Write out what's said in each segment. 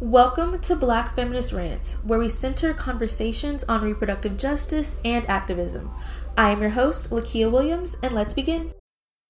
Welcome to Black Feminist Rants, where we center conversations on reproductive justice and activism. I am your host, Lakia Williams, and let's begin.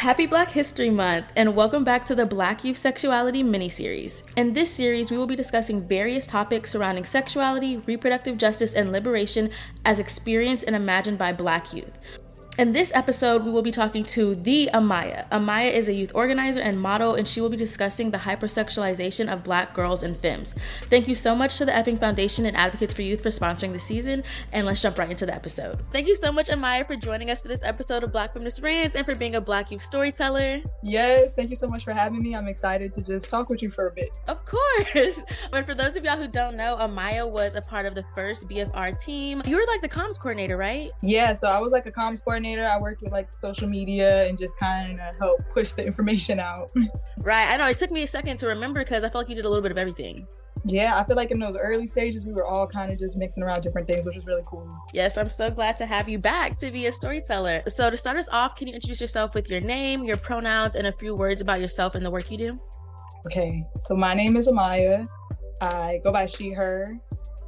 Happy Black History Month, and welcome back to the Black Youth Sexuality mini-series. In this series, we will be discussing various topics surrounding sexuality, reproductive justice, and liberation as experienced and imagined by Black youth. In this episode, we will be talking to the Amaya. Amaya is a youth organizer and model, and she will be discussing the hypersexualization of black girls and femmes. Thank you so much to the Epping Foundation and Advocates for Youth for sponsoring the season, and let's jump right into the episode. Thank you so much, Amaya, for joining us for this episode of Black Feminist Rants and for being a Black youth storyteller. Yes, thank you so much for having me. I'm excited to just talk with you for a bit. Of course. But for those of y'all who don't know, Amaya was a part of the first BFR team. You were like the comms coordinator, right? Yeah, so I was like a comms coordinator coordinator. I worked with like social media and just kind of help push the information out. Right. I know it took me a second to remember because I felt like you did a little bit of everything. Yeah, I feel like in those early stages, we were all kind of just mixing around different things, which was really cool. Yes, I'm so glad to have you back to be a storyteller. So, to start us off, can you introduce yourself with your name, your pronouns, and a few words about yourself and the work you do? Okay, so my name is Amaya. I go by she, her,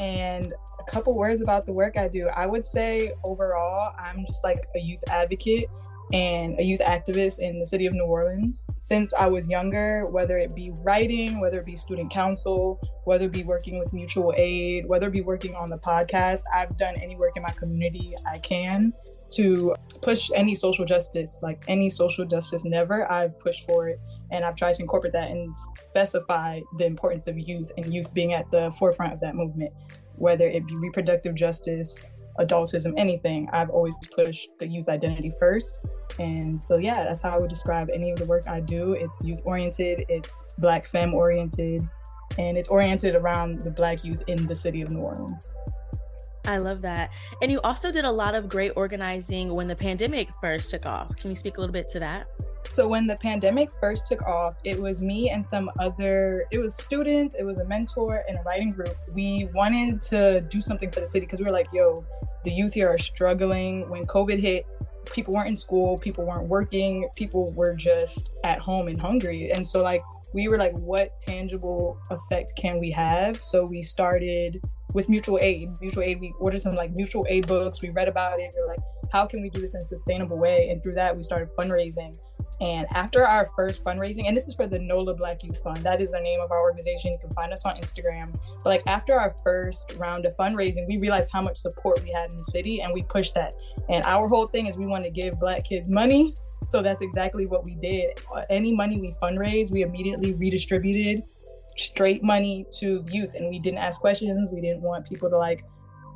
and a couple words about the work I do. I would say overall, I'm just like a youth advocate and a youth activist in the city of New Orleans. Since I was younger, whether it be writing, whether it be student council, whether it be working with mutual aid, whether it be working on the podcast, I've done any work in my community I can to push any social justice, like any social justice never, I've pushed for it. And I've tried to incorporate that and specify the importance of youth and youth being at the forefront of that movement whether it be reproductive justice, adultism, anything, I've always pushed the youth identity first. And so, yeah, that's how I would describe any of the work I do. It's youth oriented, it's Black femme oriented, and it's oriented around the Black youth in the city of New Orleans. I love that. And you also did a lot of great organizing when the pandemic first took off. Can you speak a little bit to that? So when the pandemic first took off, it was me and some other, it was students, it was a mentor and a writing group. We wanted to do something for the city because we were like, yo, the youth here are struggling. When COVID hit, people weren't in school, people weren't working, people were just at home and hungry. And so like we were like, what tangible effect can we have? So we started with mutual aid. Mutual aid, we ordered some like mutual aid books. We read about it. We are like, how can we do this in a sustainable way? And through that, we started fundraising. And after our first fundraising, and this is for the NOLA Black Youth Fund, that is the name of our organization. You can find us on Instagram. But like after our first round of fundraising, we realized how much support we had in the city and we pushed that. And our whole thing is we want to give Black kids money. So that's exactly what we did. Uh, any money we fundraised, we immediately redistributed straight money to youth. And we didn't ask questions. We didn't want people to like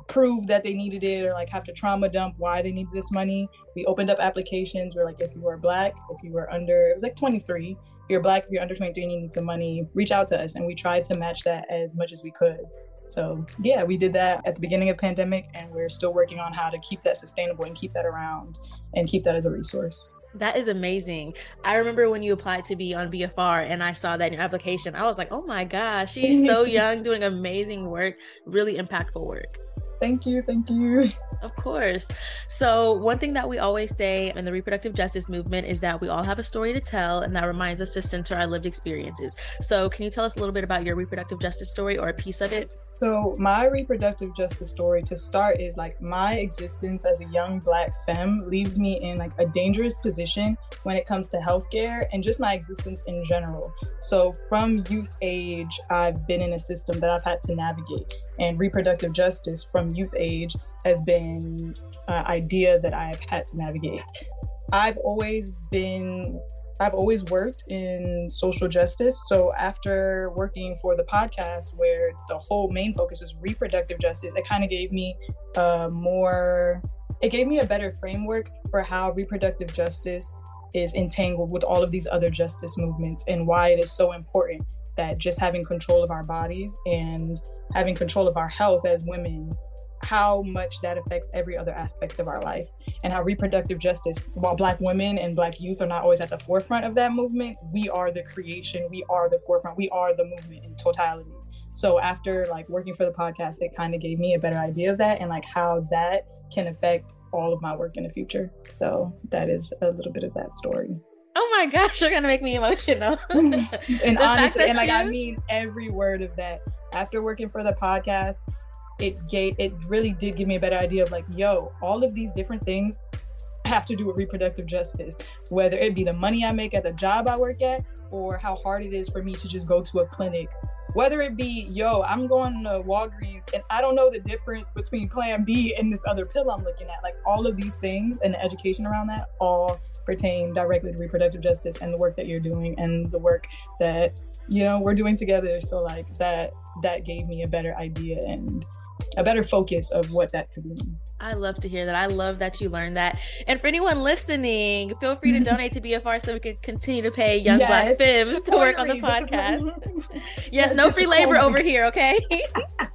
prove that they needed it or like have to trauma dump why they needed this money. We opened up applications where like if you were black, if you were under, it was like 23. If you're black, if you're under 23 and you need some money, reach out to us. And we tried to match that as much as we could. So yeah, we did that at the beginning of pandemic and we're still working on how to keep that sustainable and keep that around and keep that as a resource. That is amazing. I remember when you applied to be on BFR and I saw that in your application. I was like, oh my gosh, she's so young, doing amazing work, really impactful work. Thank you. Thank you. Of course. So, one thing that we always say in the reproductive justice movement is that we all have a story to tell, and that reminds us to center our lived experiences. So, can you tell us a little bit about your reproductive justice story or a piece of it? So, my reproductive justice story to start is like my existence as a young Black femme leaves me in like a dangerous position when it comes to healthcare and just my existence in general. So, from youth age, I've been in a system that I've had to navigate, and reproductive justice from Um, youth age has been an idea that I've had to navigate. I've always been I've always worked in social justice. So after working for the podcast, where the whole main focus is reproductive justice, it kind of gave me a more, it gave me a better framework for how reproductive justice is entangled with all of these other justice movements and why it is so important that just having control of our bodies and having control of our health as women how much that affects every other aspect of our life and how reproductive justice while black women and black youth are not always at the forefront of that movement we are the creation we are the forefront we are the movement in totality so after like working for the podcast it kind of gave me a better idea of that and like how that can affect all of my work in the future so that is a little bit of that story Oh my gosh, you're gonna make me emotional. and honestly, and like you... I mean every word of that. After working for the podcast, it gave it really did give me a better idea of like, yo, all of these different things have to do with reproductive justice, whether it be the money I make at the job I work at or how hard it is for me to just go to a clinic. Whether it be, yo, I'm going to Walgreens and I don't know the difference between plan B and this other pill I'm looking at. Like all of these things and the education around that all pertain directly to reproductive justice and the work that you're doing and the work that, you know, we're doing together. So like that that gave me a better idea and a better focus of what that could mean. I love to hear that. I love that you learned that. And for anyone listening, feel free to donate to BFR so we can continue to pay young yes. black femmes to work on the podcast. yes, no free labor over here, okay?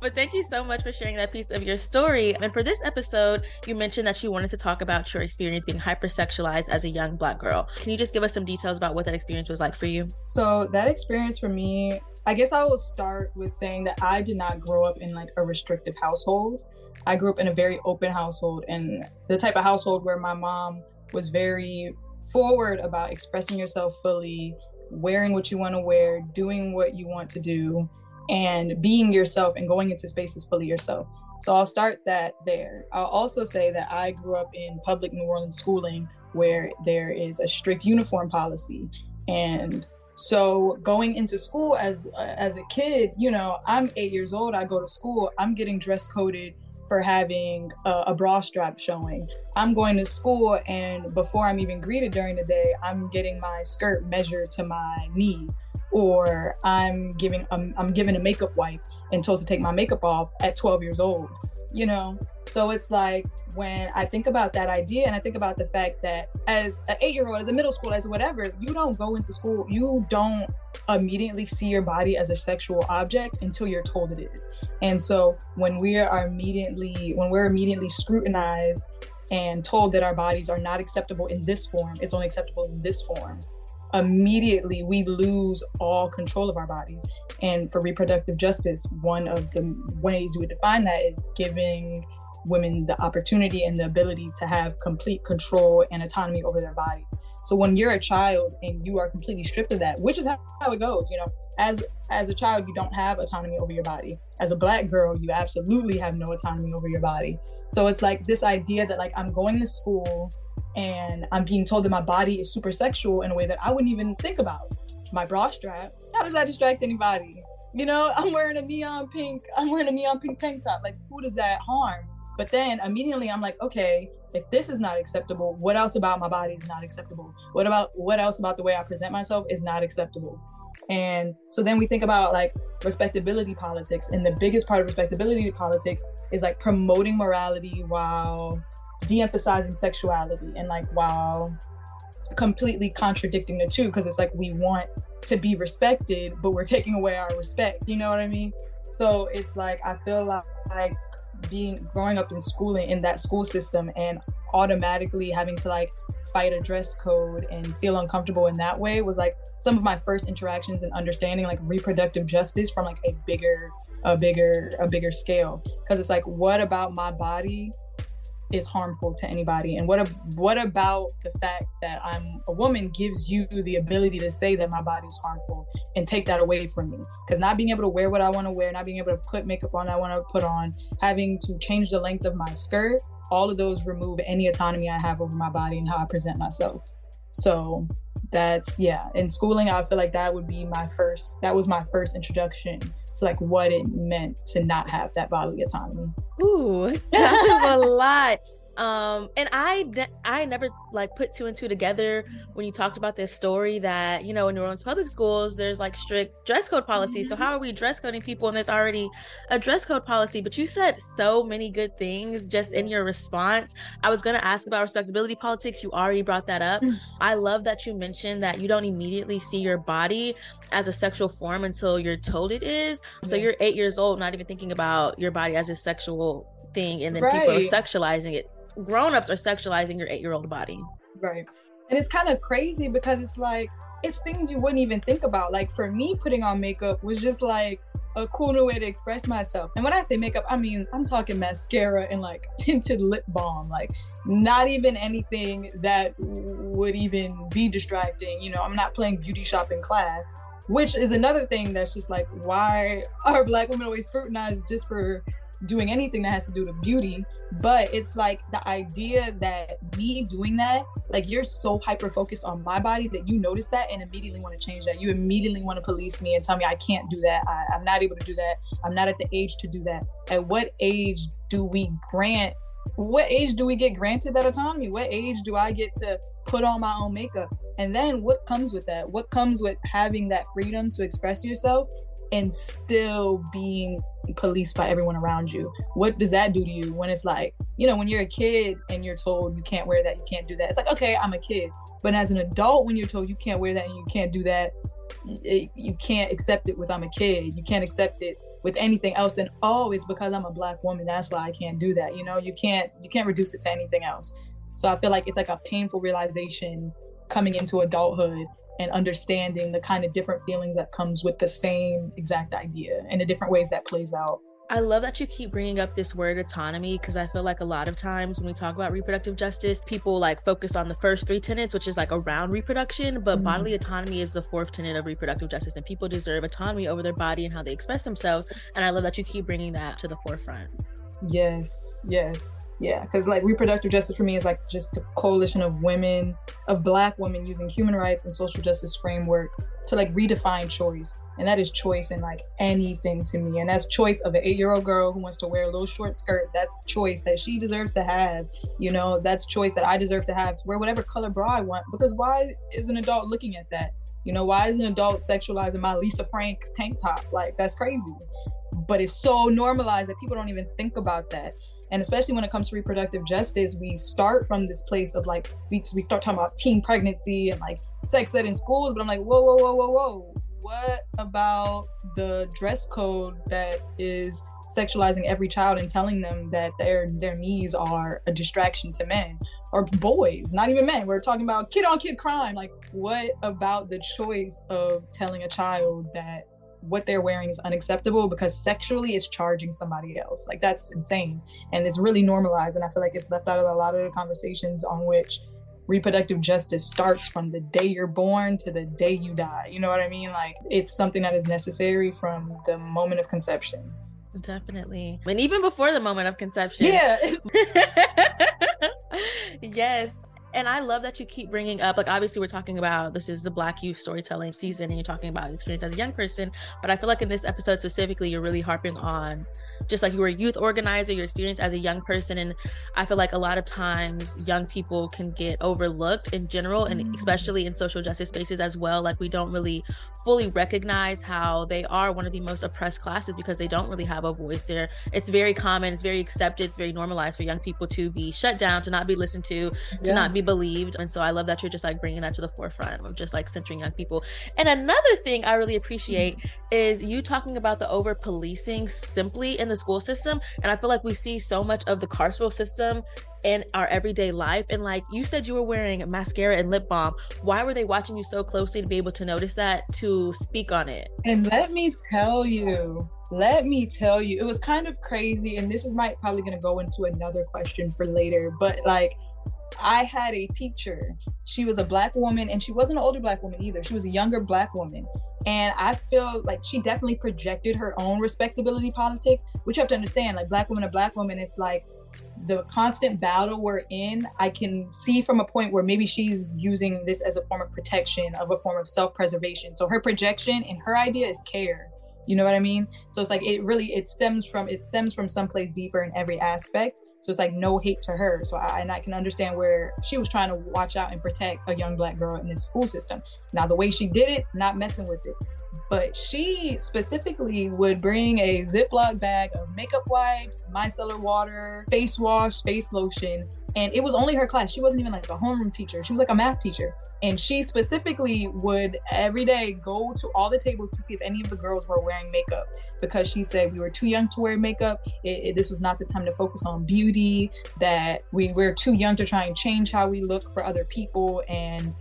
but thank you so much for sharing that piece of your story. And for this episode, you mentioned that you wanted to talk about your experience being hypersexualized as a young black girl. Can you just give us some details about what that experience was like for you? So, that experience for me I guess I will start with saying that I did not grow up in like a restrictive household. I grew up in a very open household and the type of household where my mom was very forward about expressing yourself fully, wearing what you want to wear, doing what you want to do, and being yourself and going into spaces fully yourself. So I'll start that there. I'll also say that I grew up in public New Orleans schooling where there is a strict uniform policy and so going into school as as a kid you know i'm eight years old i go to school i'm getting dress coded for having a, a, bra strap showing. I'm going to school and before i'm even greeted during the day i'm getting my skirt measured to my knee. Or i'm giving I'm, I'm given a makeup wipe and told to take my makeup off at 12 years old you know so it's like when I think about that idea and I think about the fact that as an eight year old, as a middle school, as whatever, you don't go into school, you don't immediately see your body as a sexual object until you're told it is. And so when we are immediately, when we're immediately scrutinized and told that our bodies are not acceptable in this form, it's only acceptable in this form, immediately we lose all control of our bodies. And for reproductive justice, one of the ways you would define that is giving women the opportunity and the ability to have complete control and autonomy over their bodies. So when you're a child and you are completely stripped of that, which is how, it goes, you know, as as a child you don't have autonomy over your body. As a black girl, you absolutely have no autonomy over your body. So it's like this idea that like I'm going to school and I'm being told that my body is super sexual in a way that I wouldn't even think about. My bra strap, how does that distract anybody? You know, I'm wearing a neon pink, I'm wearing a neon pink tank top. Like, who does that harm? But then immediately I'm like, okay, if this is not acceptable, what else about my body is not acceptable? What about what else about the way I present myself is not acceptable? And so then we think about like respectability politics. And the biggest part of respectability politics is like promoting morality while de-emphasizing sexuality and like while completely contradicting the two because it's like we want to be respected but we're taking away our respect you know what i mean? So it's like i feel like, like being growing up in schooling in that school system and automatically having to like fight a dress code and feel uncomfortable in that way was like some of my first interactions and understanding like reproductive justice from like a bigger a bigger a bigger scale. Because it's like what about my body is harmful to anybody. And what what about the fact that I'm a woman gives you the ability to say that my body is harmful and take that away from me? Because not being able to wear what I want to wear not being able to put makeup on that I want to put on having to change the length of my skirt all of those remove any autonomy I have over my body and how I present myself. So that's yeah. In schooling I feel like that would be my first that was my first introduction to like what it meant to not have that bodily autonomy. Ooh, that was a lot. Um, and I I never like put two and two together when you talked about this story that you know in New Orleans public schools there's like strict dress code policy Mm-hmm. So how are we dress coding people and there's already a dress code policy? But you said so many good things just in your response. I was gonna ask about respectability politics. You already brought that up. Mm. I love that you mentioned that you don't immediately see your body as a sexual form until you're told it is. So you're eight years old, not even thinking about your body as a sexual thing, and then right. people are sexualizing it. Grown-ups are sexualizing your eight-year-old body. Right. And it's kind of crazy because it's like it's things you wouldn't even think about. Like for me, putting on makeup was just like a cool new way to express myself. And when I say makeup, I mean I'm talking mascara and like tinted lip balm, like not even anything that would even be distracting. You know, I'm not playing beauty shop in class, which is another thing that's just like why are black women always scrutinized just for doing anything that has to do with beauty but it's like the idea that me doing that like you're so hyper focused on my body that you notice that and immediately want to change that. You immediately want to police me and tell me i can't do that. I, i'm not able to do that. I'm not at the age to do that. At what age do we grant what age do we get granted that autonomy? What age do i get to put on my own makeup? And then what comes with that? What comes with having that freedom to express yourself and still being policed by everyone around you. What does that do to you when it's like, you know, when you're a kid and you're told you can't wear that, you can't do that. It's like, okay, I'm a kid. But as an adult, when you're told you can't wear that and you can't do that, it, you can't accept it with I'm a kid. You can't accept it with anything else. And oh, it's because I'm a black woman. That's why I can't do that. You know, you can't you can't reduce it to anything else. So I feel like it's like a painful realization coming into adulthood and understanding the kind of different feelings that comes with the same exact idea and the different ways that plays out. I love that you keep bringing up this word autonomy because I feel like a lot of times when we talk about reproductive justice, people like focus on the first three tenets, which is like around reproduction, but mm-hmm. bodily autonomy is the fourth tenet of reproductive justice, and people deserve autonomy over their body and how they express themselves. And I love that you keep bringing that to the forefront. Yes, yes, yeah. Because like reproductive justice for me is like just a coalition of women, of Black women using human rights and social justice framework to like redefine choice. And that is choice in like anything to me. And that's choice of an eight year old girl who wants to wear a little short skirt. That's choice that she deserves to have. You know, that's choice that I deserve to have to wear whatever color bra I want. Because why is an adult looking at that? You know, why is an adult sexualizing my Lisa Frank tank top? Like, that's crazy but it's so normalized that people don't even think about that and especially when it comes to reproductive justice we start from this place of like we, we start talking about teen pregnancy and like sex ed in schools but i'm like whoa whoa whoa whoa whoa. What about the dress code that is sexualizing every child and telling them that their their knees are a distraction to men or boys not even men? We're talking about kid on kid crime. Like what about the choice of telling a child that what they're wearing is unacceptable because sexually it's charging somebody else. Like that's insane. And it's really normalized. And I feel like it's left out of a lot of the conversations on which reproductive justice starts from the day you're born to the day you die. You know what I mean? Like it's something that is necessary from the moment of conception. Definitely. And even before the moment of conception. Yeah. yes and I love that you keep bringing up, like, obviously, we're talking about this is the Black youth storytelling season, and you're talking about experience as a young person. But I feel like in this episode specifically, you're really harping on just like you were a youth organizer, your experience as a young person. And I feel like a lot of times young people can get overlooked in general, and mm. especially in social justice spaces as well. Like we don't really fully recognize how they are one of the most oppressed classes because they don't really have a voice there. It's very common, it's very accepted, it's very normalized for young people to be shut down, to not be listened to, to yeah. not be believed. And so I love that you're just like bringing that to the forefront of just like centering young people. And another thing I really appreciate is you talking about the over policing simply in the school system. And I feel like we see so much of the carceral system in our everyday life. And like you said, you were wearing mascara and lip balm. Why were they watching you so closely to be able to notice that, to speak on it? And let me tell you, let me tell you, it was kind of crazy. And this is might probably going to go into another question for later, but like, I had a teacher. She was a black woman and she wasn't an older black woman either. She was a younger black woman. And I feel like she definitely projected her own respectability politics, which you have to understand, like black woman to black woman, it's like the constant battle we're in, I can see from a point where maybe she's using this as a form of protection, of a form of self-preservation. So her projection and her idea is care. you know what i mean? So it's like it really it stems from it stems from someplace deeper in every aspect. So it's like no hate to her. So I, and i can understand where she was trying to watch out and protect a young black girl in this school system. Now the way she did it not messing with it but she specifically would bring a Ziploc bag of makeup wipes, micellar water, face wash, face lotion, and it was only her class. She wasn't even like a homeroom teacher. She was like a math teacher. And she specifically would every day go to all the tables to see if any of the girls were wearing makeup because she said we were too young to wear makeup. It, it, this was not the time to focus on beauty, that we were too young to try and change how we look for other people. And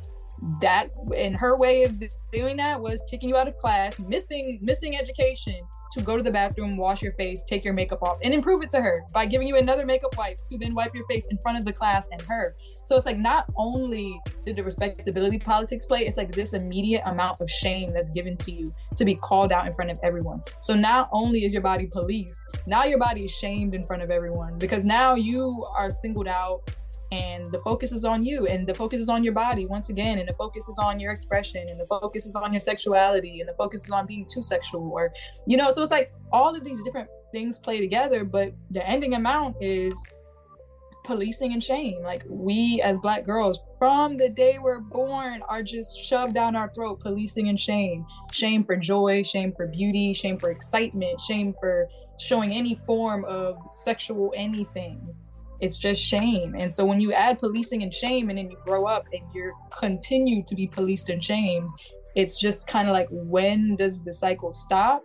that in her way of doing that was kicking you out of class missing missing education to go to the bathroom wash your face take your makeup off and improve it to her by giving you another makeup wipe to then wipe your face in front of the class and her. So it's like not only did the respectability politics play it's like this immediate amount of shame that's given to you to be called out in front of everyone. So not only is your body policed now your body is shamed in front of everyone because now you are singled out and the focus is on you and the focus is on your body once again and the focus is on your expression and the focus is on your sexuality and the focus is on being too sexual or you know so it's like all of these different things play together but the ending amount is policing and shame. Like we as black girls from the day we're born are just shoved down our throat policing and shame. Shame for joy shame for beauty shame for excitement shame for showing any form of sexual anything it's just shame. And so when you add policing and shame and then you grow up and you continue to be policed and shamed, it's just kind of like when does the cycle stop?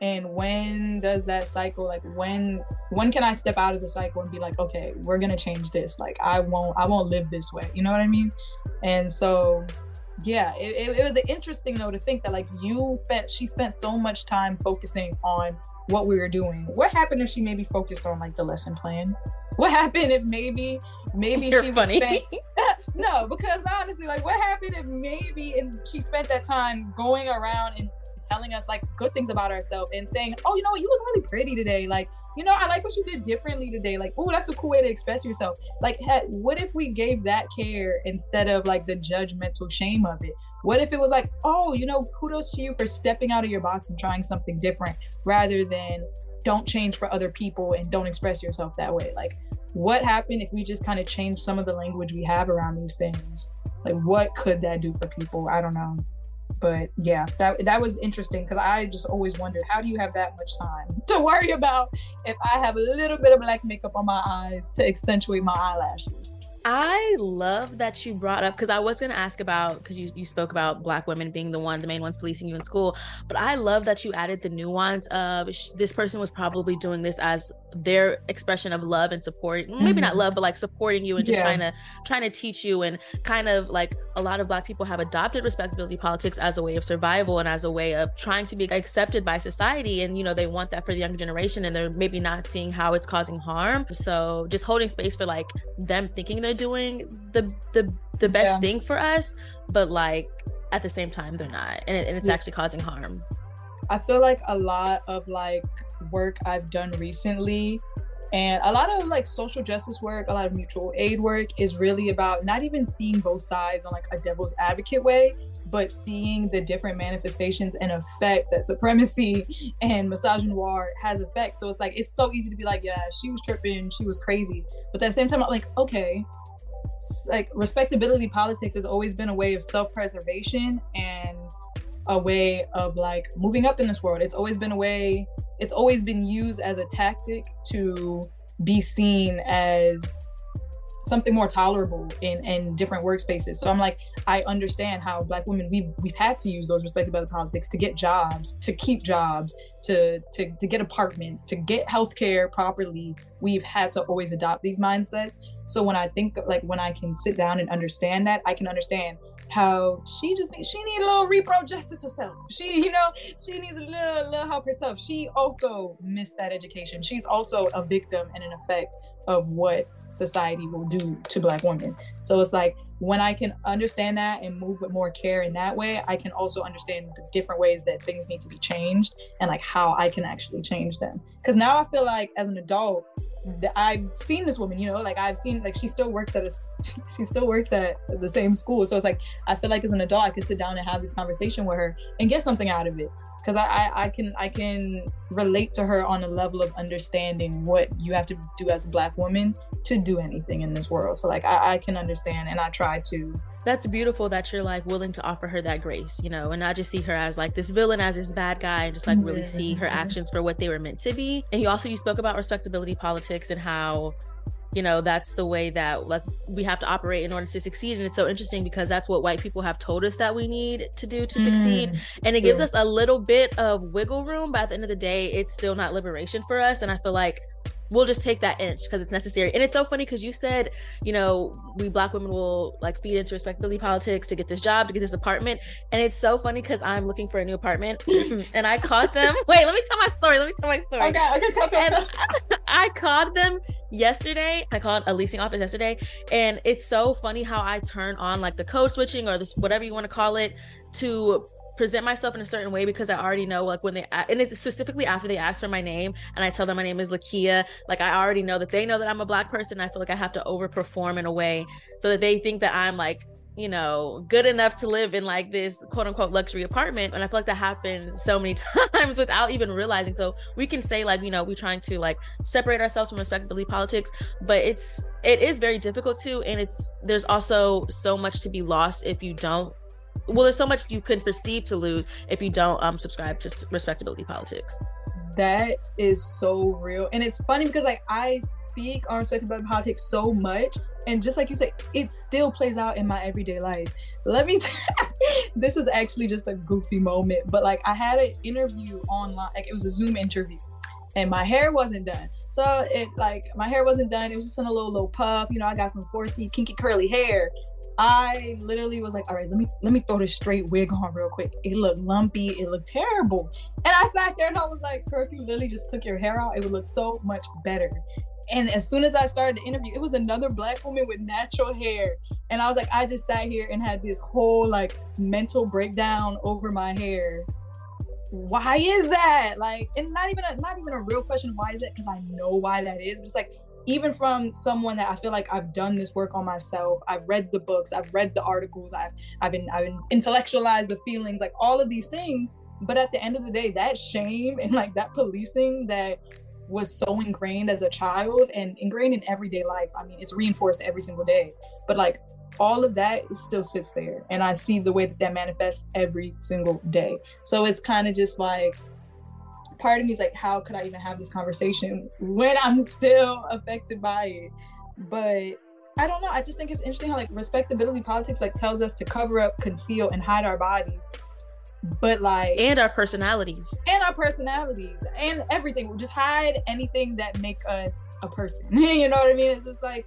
And when does that cycle like when when can I step out of the cycle and be like, okay, we're gonna change this. Like I won't I won't live this way. You know what I mean? And so yeah, it, it, it was interesting though to think that like you spent she spent so much time focusing on what we were doing. What happened if she maybe focused on like the lesson plan? What happened if maybe maybe You're she funny. no because honestly like what happened if maybe and she spent that time going around and telling us like good things about ourselves and saying oh you know what? You look really pretty today. Like you know i like what you did differently today. Like oh that's a cool way to express yourself. Like what if we gave that care instead of like the judgmental shame of it? What if it was like oh you know kudos to you for stepping out of your box and trying something different rather than don't change for other people and don't express yourself that way? Like what happened if we just kind of change some of the language we have around these things? Like what could that do for people? I don't know but yeah that that was interesting because i just always wondered how do you have that much time to worry about if i have a little bit of black makeup on my eyes to accentuate my eyelashes I love that you brought up because I was going to ask about because you, you spoke about black women being the one, the main ones policing you in school. But I love that you added the nuance of sh- this person was probably doing this as their expression of love and support. Mm-hmm. Maybe not mm-hmm. love, but like supporting you and just yeah. trying to trying to teach you and kind of like a lot of black people have adopted respectability politics as a way of survival and as a way of trying to be accepted by society. And you know they want that for the younger generation, and they're maybe not seeing how it's causing harm. So just holding space for like them thinking they're doing the the the best yeah. thing for us, but like at the same time they're not, and, it, and it's yeah. actually causing harm. I feel like a lot of like work I've done recently and a lot of like social justice work, a lot of mutual aid work is really about not even seeing both sides on like a devil's advocate way, but seeing the different manifestations and effect that supremacy and misogynoir has effect. So it's like it's so easy to be like, yeah, she was tripping, she was crazy. But at the same time, I'm like, okay, like respectability politics has always been a way of self-preservation and a way of like moving up in this world. It's always been a way, it's always been used as a tactic to be seen as something more tolerable in, in different workspaces. So I'm like, I understand how black women we've we've had to use those respectability politics to get jobs, to keep jobs, to to to get apartments, to get healthcare properly. We've had to always adopt these mindsets. So when I think like when I can sit down and understand that, I can understand how she just she need a little repro justice herself. She, you know, she needs a little little help herself. She also missed that education. She's also a victim and an effect of what society will do to black women. So it's like when I can understand that and move with more care in that way, I can also understand the different ways that things need to be changed and like how I can actually change them. Cause now I feel like as an adult, I've seen this woman, you know, like I've seen like she still works at a she still works at the same school. So it's like I feel like as an adult I can sit down and have this conversation with her and get something out of it. Because I, I, I can I can relate to her on a level of understanding what you have to do as a black woman to do anything in this world. So like I, I can understand and I try to. That's beautiful that you're like willing to offer her that grace, you know, and not just see her as like this villain as this bad guy and just like really see her actions for what they were meant to be. And you also you spoke about respectability politics and how you know that's the way that like we have to operate in order to succeed and it's so interesting because that's what white people have told us that we need to do to succeed mm, and it gives us a little bit of wiggle room but at the end of the day it's still not liberation for us and i feel like we'll just take that inch because it's necessary. And it's so funny because you said, you know, we black women will like feed into respectability politics to get this job, to get this apartment. And it's so funny because I'm looking for a new apartment and I caught them. Wait, let me tell my story. Let me tell my story. Okay, okay, tell, tell, tell. I called them yesterday. I called a leasing office yesterday. And it's so funny how I turn on like the code switching or this whatever you want to call it to present myself in a certain way because I already know like when they and it's specifically after they ask for my name and I tell them my name is Lakia like I already know that they know that I'm a black person I feel like I have to overperform in a way so that they think that I'm like you know good enough to live in like this quote unquote luxury apartment. And I feel like that happens so many times without even realizing. So we can say like you know we're trying to like separate ourselves from respectability politics but it's it is very difficult to and it's there's also so much to be lost if you don't well there's so much you could perceive to lose if you don't um subscribe to respectability politics. That is so real. And it's funny because like i speak on respectability politics so much and just like you say it still plays out in my everyday life. Let me t- this is actually just a goofy moment but like i had an interview online like it was a zoom interview and my hair wasn't done. So it like my hair wasn't done. It was just in a little low puff you know i got some 4c kinky curly hair I literally was like, all right, let me let me throw this straight wig on real quick. It looked lumpy, it looked terrible. And I sat there and I was like, Kirk, you literally just took your hair out, it would look so much better. And as soon as I started the interview, it was another black woman with natural hair. And I was like, I just sat here and had this whole like mental breakdown over my hair. Why is that? Like, and not even a not even a real question, why is that? Because I know why that is. But it's like even from someone that I feel like I've done this work on myself. I've read the books, I've read the articles, I've I've been I've been intellectualized the feelings, like all of these things. But at the end of the day, that shame and like that policing that was so ingrained as a child and ingrained in everyday life. I mean, it's reinforced every single day. But like all of that still sits there and i see the way that that manifests every single day so it's kind of just like part of me is like, how could I even have this conversation when I'm still affected by it? But I don't know. I just think it's interesting how like respectability politics like tells us to cover up, conceal, and hide our bodies. But like and our personalities. And our personalities and everything. We'll just hide anything that make us a person. you know what I mean? It's just like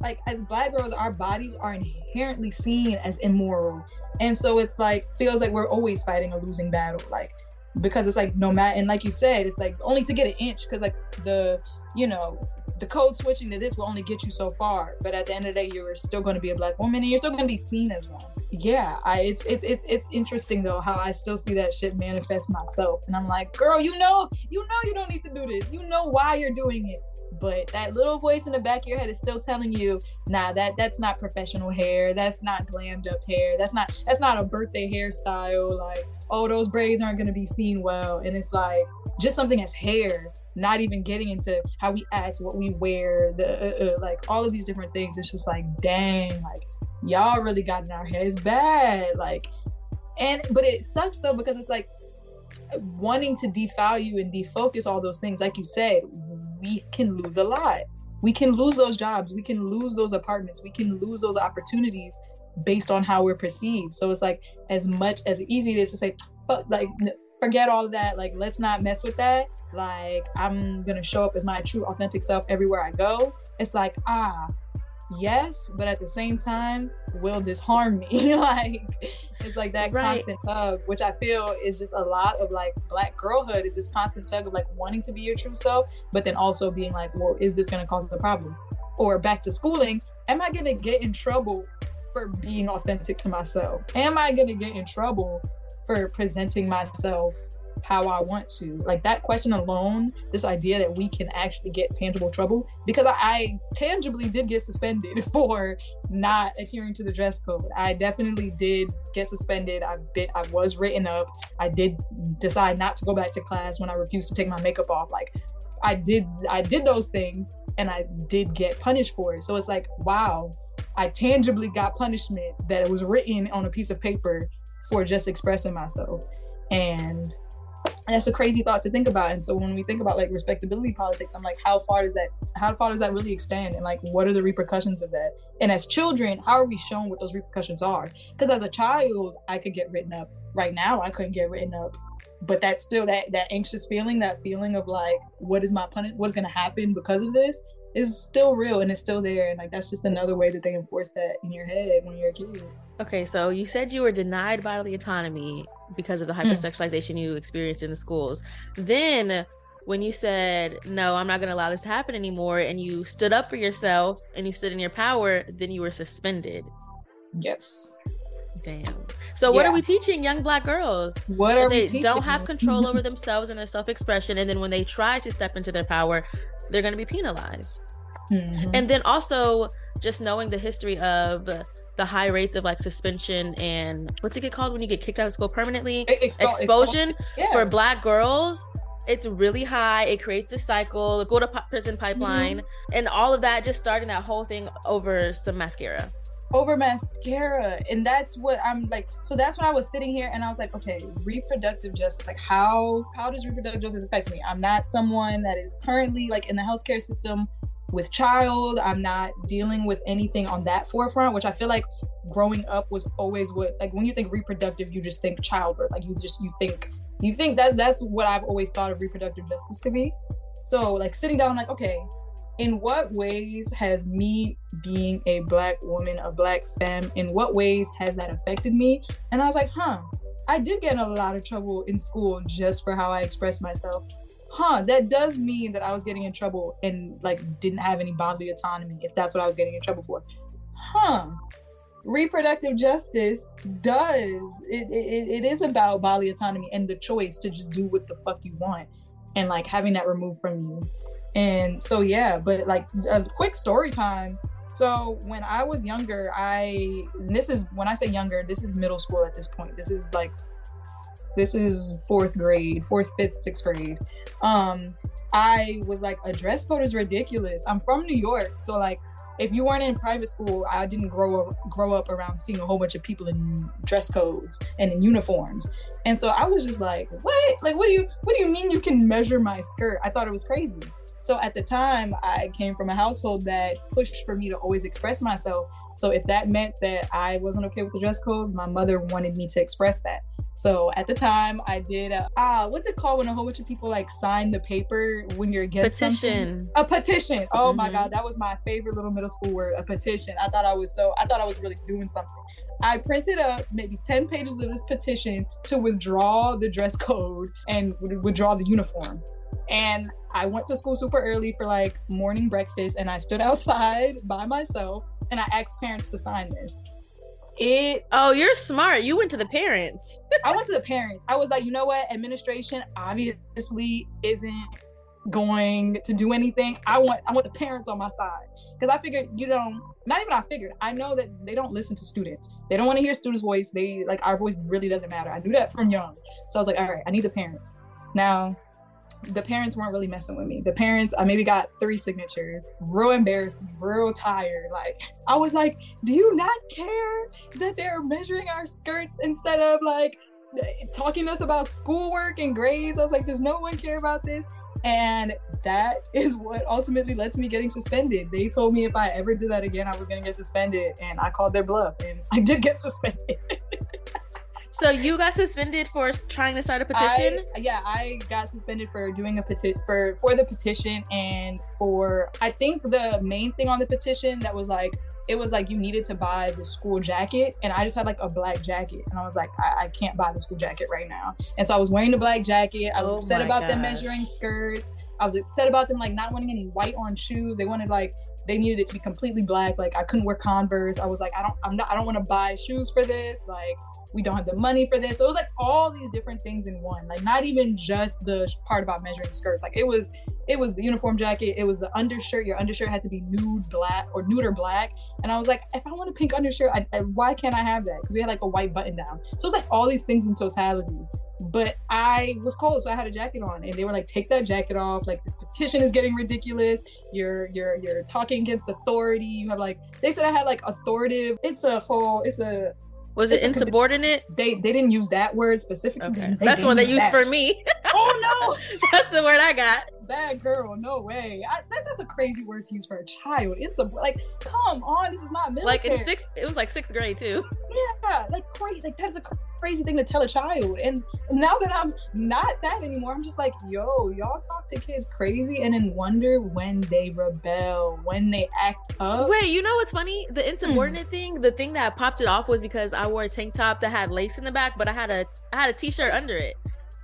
like as black girls, our bodies are inherently seen as immoral. And so it's like feels like we're always fighting a losing battle. Like because it's like no matter and like you said it's like only to get an inch because like the you know the code switching to this will only get you so far but at the end of the day you're still going to be a black woman and you're still going to be seen as one. Yeah i it's it's it's it's interesting though how i still see that shit manifest myself and i'm like girl you know you know you don't need to do this. You know why you're doing it but that little voice in the back of your head is still telling you nah that that's not professional hair. That's not glammed up hair. That's not that's not a birthday hairstyle. Like oh those braids aren't going to be seen well. And it's like just something as hair not even getting into how we act what we wear the uh, uh, like all of these different things. It's just like dang like y'all really got in our heads bad like and but it sucks though because it's like wanting to devalue and defocus all those things like you said we can lose a lot. We can lose those jobs. We can lose those apartments. We can lose those opportunities based on how we're perceived. So it's like as much as easy it is to say, like forget all of that. Like let's not mess with that. Like I'm gonna show up as my true authentic self everywhere I go. It's like ah, yes, but at the same time, will this harm me? like it's like that right. constant tug, which I feel is just a lot of like black girlhood is this constant tug of like wanting to be your true self, but then also being like, well, is this gonna cause the problem? Or back to schooling, am I gonna get in trouble for being authentic to myself? Am I gonna get in trouble for presenting myself how I want to. Like that question alone, this idea that we can actually get tangible trouble, because I, I tangibly did get suspended for not adhering to the dress code. I definitely did get suspended. I bit I was written up. I did decide not to go back to class when I refused to take my makeup off. Like I did I did those things and I did get punished for it. So it's like, wow, I tangibly got punishment that it was written on a piece of paper for just expressing myself. And that's a crazy thought to think about. And so when we think about like respectability politics, I'm like, how far does that how far does that really extend? And like what are the repercussions of that? And as children, how are we shown what those repercussions are? Because as a child, I could get written up. Right now, I couldn't get written up. But that's still that that anxious feeling, that feeling of like, what is my punish what is gonna happen because of this? is still real and it's still there. And like that's just another way that they enforce that in your head when you're a kid. Okay, so you said you were denied bodily autonomy because of the hmm. hypersexualization mm. you experienced in the schools. Then when you said, No, I'm not gonna allow this to happen anymore, and you stood up for yourself and you stood in your power, then you were suspended. Yes. Damn. So what yeah. are we teaching young black girls? What are they we don't have control over themselves and their self-expression, and then when they try to step into their power, they're going to be penalized. Mm-hmm. And then also just knowing the history of the high rates of like suspension and what's it get called when you get kicked out of school permanently? Expo- Expulsion yeah. for black girls. It's really high. It creates a cycle, the go to prison pipeline, mm-hmm. and all of that. Just starting that whole thing over some mascara over mascara and that's what i'm like so that's when i was sitting here and i was like okay reproductive justice like how how does reproductive justice affect me i'm not someone that is currently like in the healthcare system with child. I'm not dealing with anything on that forefront, which I feel like growing up was always what like when you think reproductive, you just think childbirth. Like you just you think you think that that's what I've always thought of reproductive justice to be. So like sitting down, like, okay, in what ways has me being a black woman, a black femme, in what ways has that affected me? And I was like, huh, I did get in a lot of trouble in school just for how I express myself huh, that does mean that I was getting in trouble and like didn't have any bodily autonomy if that's what I was getting in trouble for. Huh. Reproductive justice does it, it, it is about bodily autonomy and the choice to just do what the fuck you want and like having that removed from you. And so yeah, but like a quick story time. So when I was younger, I this is when I say younger, this is middle school at this point. This is like this is fourth grade, fourth, fifth, sixth grade. Um, I was like, a dress code is ridiculous. I'm from New York, so like, if you weren't in private school, I didn't grow up grow up around seeing a whole bunch of people in dress codes and in uniforms. And so I was just like, what? Like, what do you what do you mean you can measure my skirt? I thought it was crazy. So at the time, I came from a household that pushed for me to always express myself. So if that meant that I wasn't okay with the dress code, my mother wanted me to express that. So at the time, I did a, ah, what's it called when a whole bunch of people like sign the paper when you're against petition. Something? A petition. Oh mm-hmm. my god, that was my favorite little middle school word. A petition. I thought I was so. I thought I was really doing something. I printed up maybe ten pages of this petition to withdraw the dress code and withdraw the uniform. And I went to school super early for like morning breakfast, and I stood outside by myself and I asked parents to sign this. It oh you're smart. You went to the parents. I went to the parents. I was like you know what? Administration obviously isn't going to do anything. I want i want the parents on my side. Because i figured you know not even i figured. I know that they don't listen to students. They don't want to hear students voice. They like our voice really doesn't matter. I knew that from young. So i was like all right i need the parents. Now the parents weren't really messing with me. The parents, I maybe got three signatures, real embarrassed, real tired. Like, I was like, do you not care that they're measuring our skirts instead of like talking to us about schoolwork and grades? I was like, does no one care about this? And that is what ultimately led to me getting suspended. They told me if I ever did that again, I was going to get suspended. And I called their bluff and I did get suspended. So you got suspended for trying to start a petition? I, yeah, I got suspended for doing a petition for for the petition and for I think the main thing on the petition that was like it was like you needed to buy the school jacket and I just had like a black jacket and I was like I, I can't buy the school jacket right now. And so I was wearing the black jacket. I was oh upset about gosh. them measuring skirts. I was upset about them like not wanting any white on shoes. They wanted like they needed it to be completely black. Like I couldn't wear Converse. I was like, I don't, I'm not, I don't want to buy shoes for this. Like we don't have the money for this. So it was like all these different things in one. Like not even just the part about measuring skirts. Like it was, it was the uniform jacket. It was the undershirt. Your undershirt had to be nude black or nude or black. And I was like, if I want a pink undershirt, I, I, why can't I have that? Because we had like a white button down. So it's like all these things in totality but I was cold, so I had a jacket on, and they were like, "Take that jacket off! Like this petition is getting ridiculous. You're you're you're talking against authority. You have like they said I had like authoritative. It's a whole. It's a. Was it insubordinate? They they didn't use that word specifically. Okay, that's one they used that. for me. Oh no, that's the word I got bad girl. No way. I, that, that's a crazy word to use for a child. It's a like, come on, this is not military. Like in sixth, it was like sixth grade too. Yeah, like crazy. Like that's a crazy thing to tell a child. And now that I'm not that anymore, I'm just like, yo, y'all talk to kids crazy and then wonder when they rebel, when they act up. Wait, you know what's funny? The insubordinate mm. thing, the thing that popped it off was because I wore a tank top that had lace in the back, but I had a I had a t-shirt under it.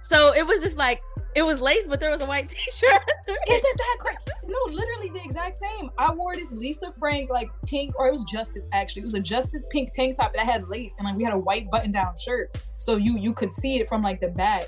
So it was just like it was lace, but there was a white t-shirt. Isn't that crazy? No, literally the exact same. I wore this Lisa Frank like pink, or it was Justice actually. It was a Justice pink tank top that had lace, and like we had a white button-down shirt, so you you could see it from like the back.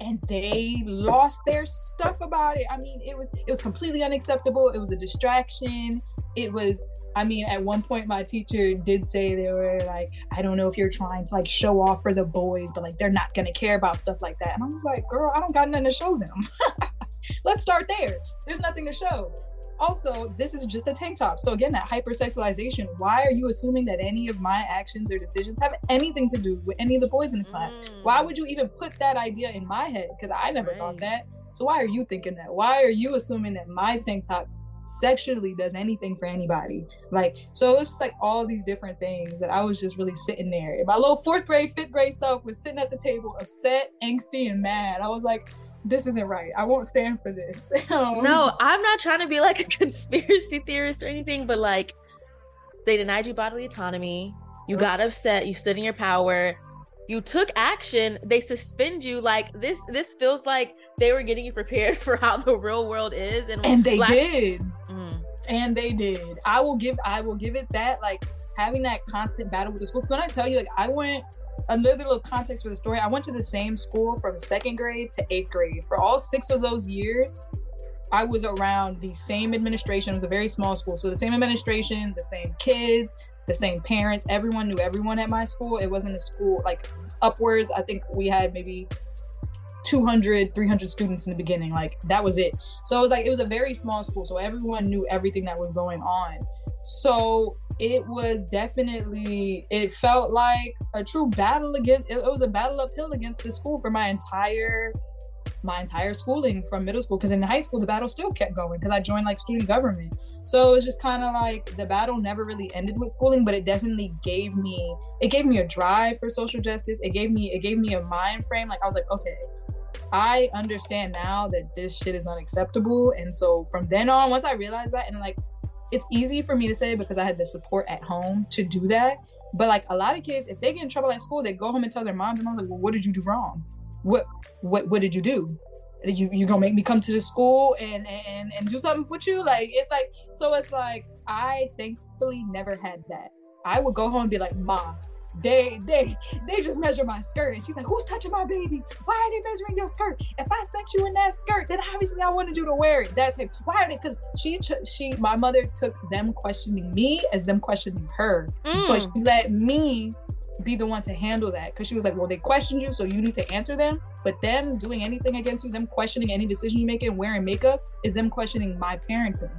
And they lost their stuff about it. I mean, it was it was completely unacceptable. It was a distraction. It was I mean, at one point, my teacher did say they were like, I don't know if you're trying to like show off for the boys, but like they're not gonna care about stuff like that. And I was like, girl, I don't got nothing to show them. Let's start there. There's nothing to show. Also, this is just a tank top. So again, that hypersexualization. Why are you assuming that any of my actions or decisions have anything to do with any of the boys in the class? Mm. Why would you even put that idea in my head? Because I never right. thought that. So why are you thinking that? Why are you assuming that my tank top sexually does anything for anybody. Like, so it was just like all these different things that I was just really sitting there. My little fourth grade, fifth grade self was sitting at the table, upset, angsty, and mad. I was like, this isn't right. I won't stand for this. um, no, I'm not trying to be like a conspiracy theorist or anything, but like, they denied you bodily autonomy. You got upset. You stood in your power you took action they suspend you like this this feels like they were getting you prepared for how the real world is and and they black- did. And they did i will give i will give it that like having that constant battle with the school because when i tell you like i went another little context for the story i went to the same school from second grade to eighth grade for all six of those years I was around the same administration. It was a very small school. So the same administration, the same kids, the same parents. Everyone knew everyone at my school. It wasn't a school like upwards. I think we had maybe 200, 300 students in the beginning. Like that was it. So it was like, it was a very small school. So everyone knew everything that was going on. So it was definitely, it felt like a true battle against, it, it was a battle uphill against the school for my entire my entire schooling from middle school because in high school the battle still kept going because I joined like student government. So it was just kind of like the battle never really ended with schooling, but it definitely gave me it gave me a drive for social justice. It gave me it gave me a mind frame. Like I was like, okay, I understand now that this shit is unacceptable. And so from then on, once I realized that, and like it's easy for me to say because I had the support at home to do that. But like a lot of kids, if they get in trouble at school, they go home and tell their moms, and I'm like, well, what did you do wrong? what what what did you do? You you gonna make me come to the school and and and do something with you? Like it's like so it's like I thankfully never had that. I would go home and be like, Ma, they they they just measure my skirt and she's like who's touching my baby why are they measuring your skirt if i sent you in that skirt then obviously i wanted you to wear it that's it why are they because she she my mother took them questioning me as them questioning her mm. but she let me be the one to handle that because she was like, well, they questioned you, so you need to answer them. But them doing anything against you, them questioning any decision you make and wearing makeup is them questioning my parenting.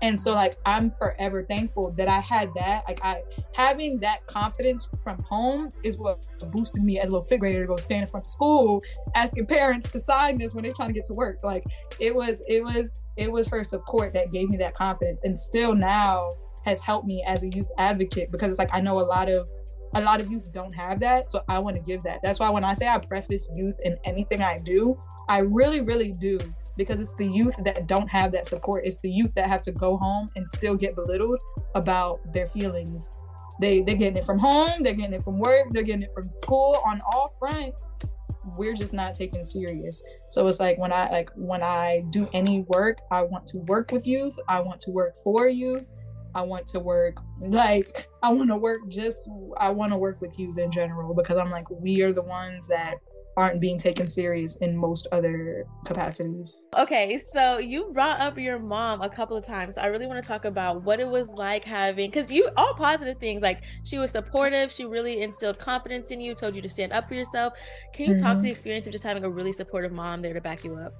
And so like I'm forever thankful that I had that. Like I having that confidence from home is what boosted me as a little fifth grader to go stand in front of school asking parents to sign this when they're trying to get to work. Like it was it was it was her support that gave me that confidence and still now has helped me as a youth advocate because it's like I know a lot of a lot of youth don't have that. So I want to give that. That's why when I say I preface youth in anything I do, I really, really do because it's the youth that don't have that support. It's the youth that have to go home and still get belittled about their feelings. They they're getting it from home, they're getting it from work, they're getting it from school on all fronts. We're just not taken serious. So it's like when I like when I do any work, I want to work with youth, I want to work for youth, I want to work like I want to work just I want to work with youth in general because I'm like we are the ones that aren't being taken serious in most other capacities. Okay, so you brought up your mom a couple of times. I really want to talk about what it was like having cuz you all positive things like she was supportive, she really instilled confidence in you, told you to stand up for yourself. Can you mm-hmm. talk to mm-hmm. the experience of just having a really supportive mom there to back you up?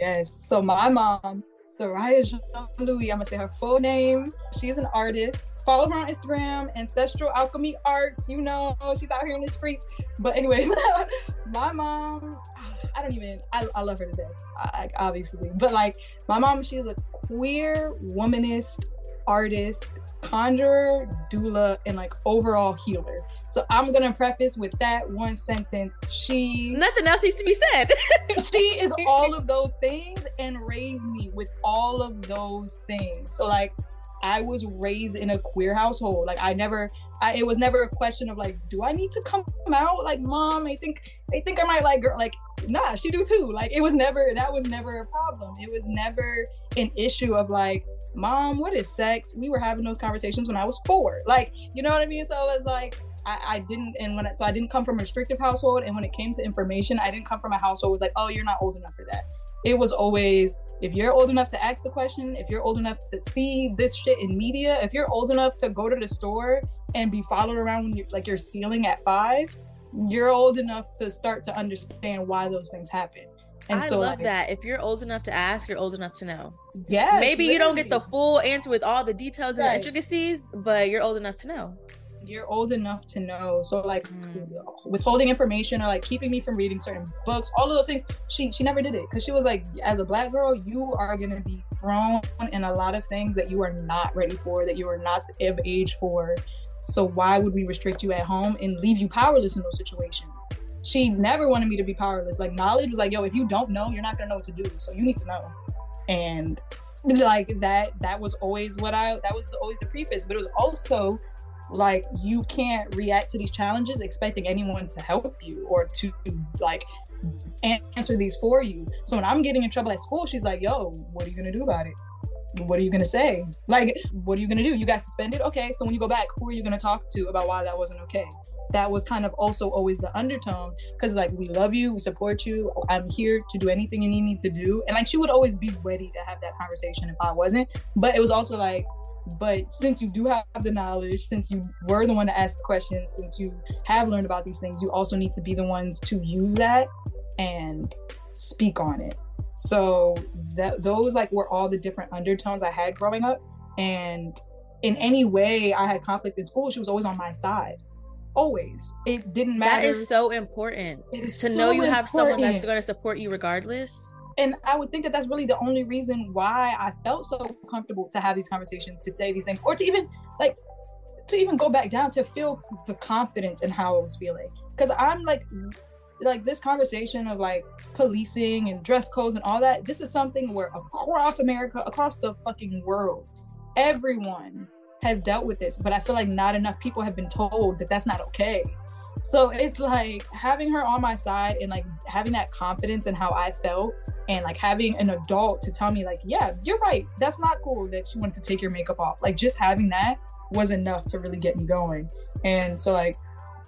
Yes. So my mom Soraya Jean Louis. I'm gonna say her full name. She's an artist. Follow her on Instagram, Ancestral Alchemy Arts. You know, she's out here in the streets. But anyways, my mom, I don't even. I, I love her to death, I, obviously. But like my mom, she's a queer womanist artist, conjurer, doula, and like overall healer. So I'm gonna preface with that one sentence. She nothing else needs to be said. she is all of those things and raised me with all of those things. So like I was raised in a queer household. Like I never I, it was never a question of like, do I need to come out? Like, mom, I think I think I might like girl. Like, nah, she do too. Like, it was never that was never a problem. It was never an issue of like, mom, what is sex? We were having those conversations when I was four. Like, you know what I mean? So it was like, I, I didn't and when I, so I didn't come from a restrictive household and when it came to information I didn't come from a household was like oh you're not old enough for that it was always if you're old enough to ask the question if you're old enough to see this shit in media if you're old enough to go to the store and be followed around when you like you're stealing at five you're old enough to start to understand why those things happen and so I so, love like, that. If you're old enough to ask, you're old enough to know. Yeah. Maybe literally. you don't get the full answer with all the details and the intricacies, but you're old enough to know you're old enough to know. So like mm. withholding information or like keeping me from reading certain books, all of those things, she she never did it because she was like, as a black girl, you are gonna be thrown in a lot of things that you are not ready for, that you are not of age for. So why would we restrict you at home and leave you powerless in those situations? She never wanted me to be powerless. Like knowledge was like, yo, if you don't know, you're not gonna know what to do. So you need to know. And like that that was always what I that was always the preface. But it was also like you can't react to these challenges expecting anyone to help you or to like answer these for you. So when i'm getting in trouble at school she's like yo what are you gonna do about it? What are you gonna say? Like what are you gonna do? You got suspended? Okay so when you go back who are you gonna talk to about why that wasn't okay? That was kind of also always the undertone because like we love you we support you i'm here to do anything you need me to do. And like she would always be ready to have that conversation if i wasn't. But it was also like but since you do have the knowledge, since you were the one to ask the questions, since you have learned about these things, you also need to be the ones to use that and speak on it. So that those like were all the different undertones I had growing up. And in any way I had conflict in school, she was always on my side. Always. It didn't matter. That is so important. to so know you important. have someone that's going to support you regardless and I would think that that's really the only reason why I felt so comfortable to have these conversations, to say these things, or to even like to even go back down to feel the confidence in how I was feeling. Because I'm like, like this conversation of like policing and dress codes and all that. This is something where across America, across the fucking world, everyone has dealt with this. But I feel like not enough people have been told that that's not okay. So it's like having her on my side and like having that confidence in how I felt and like having an adult to tell me like, yeah, you're right. That's not cool that you wanted to take your makeup off. Like just having that was enough to really get me going. And so like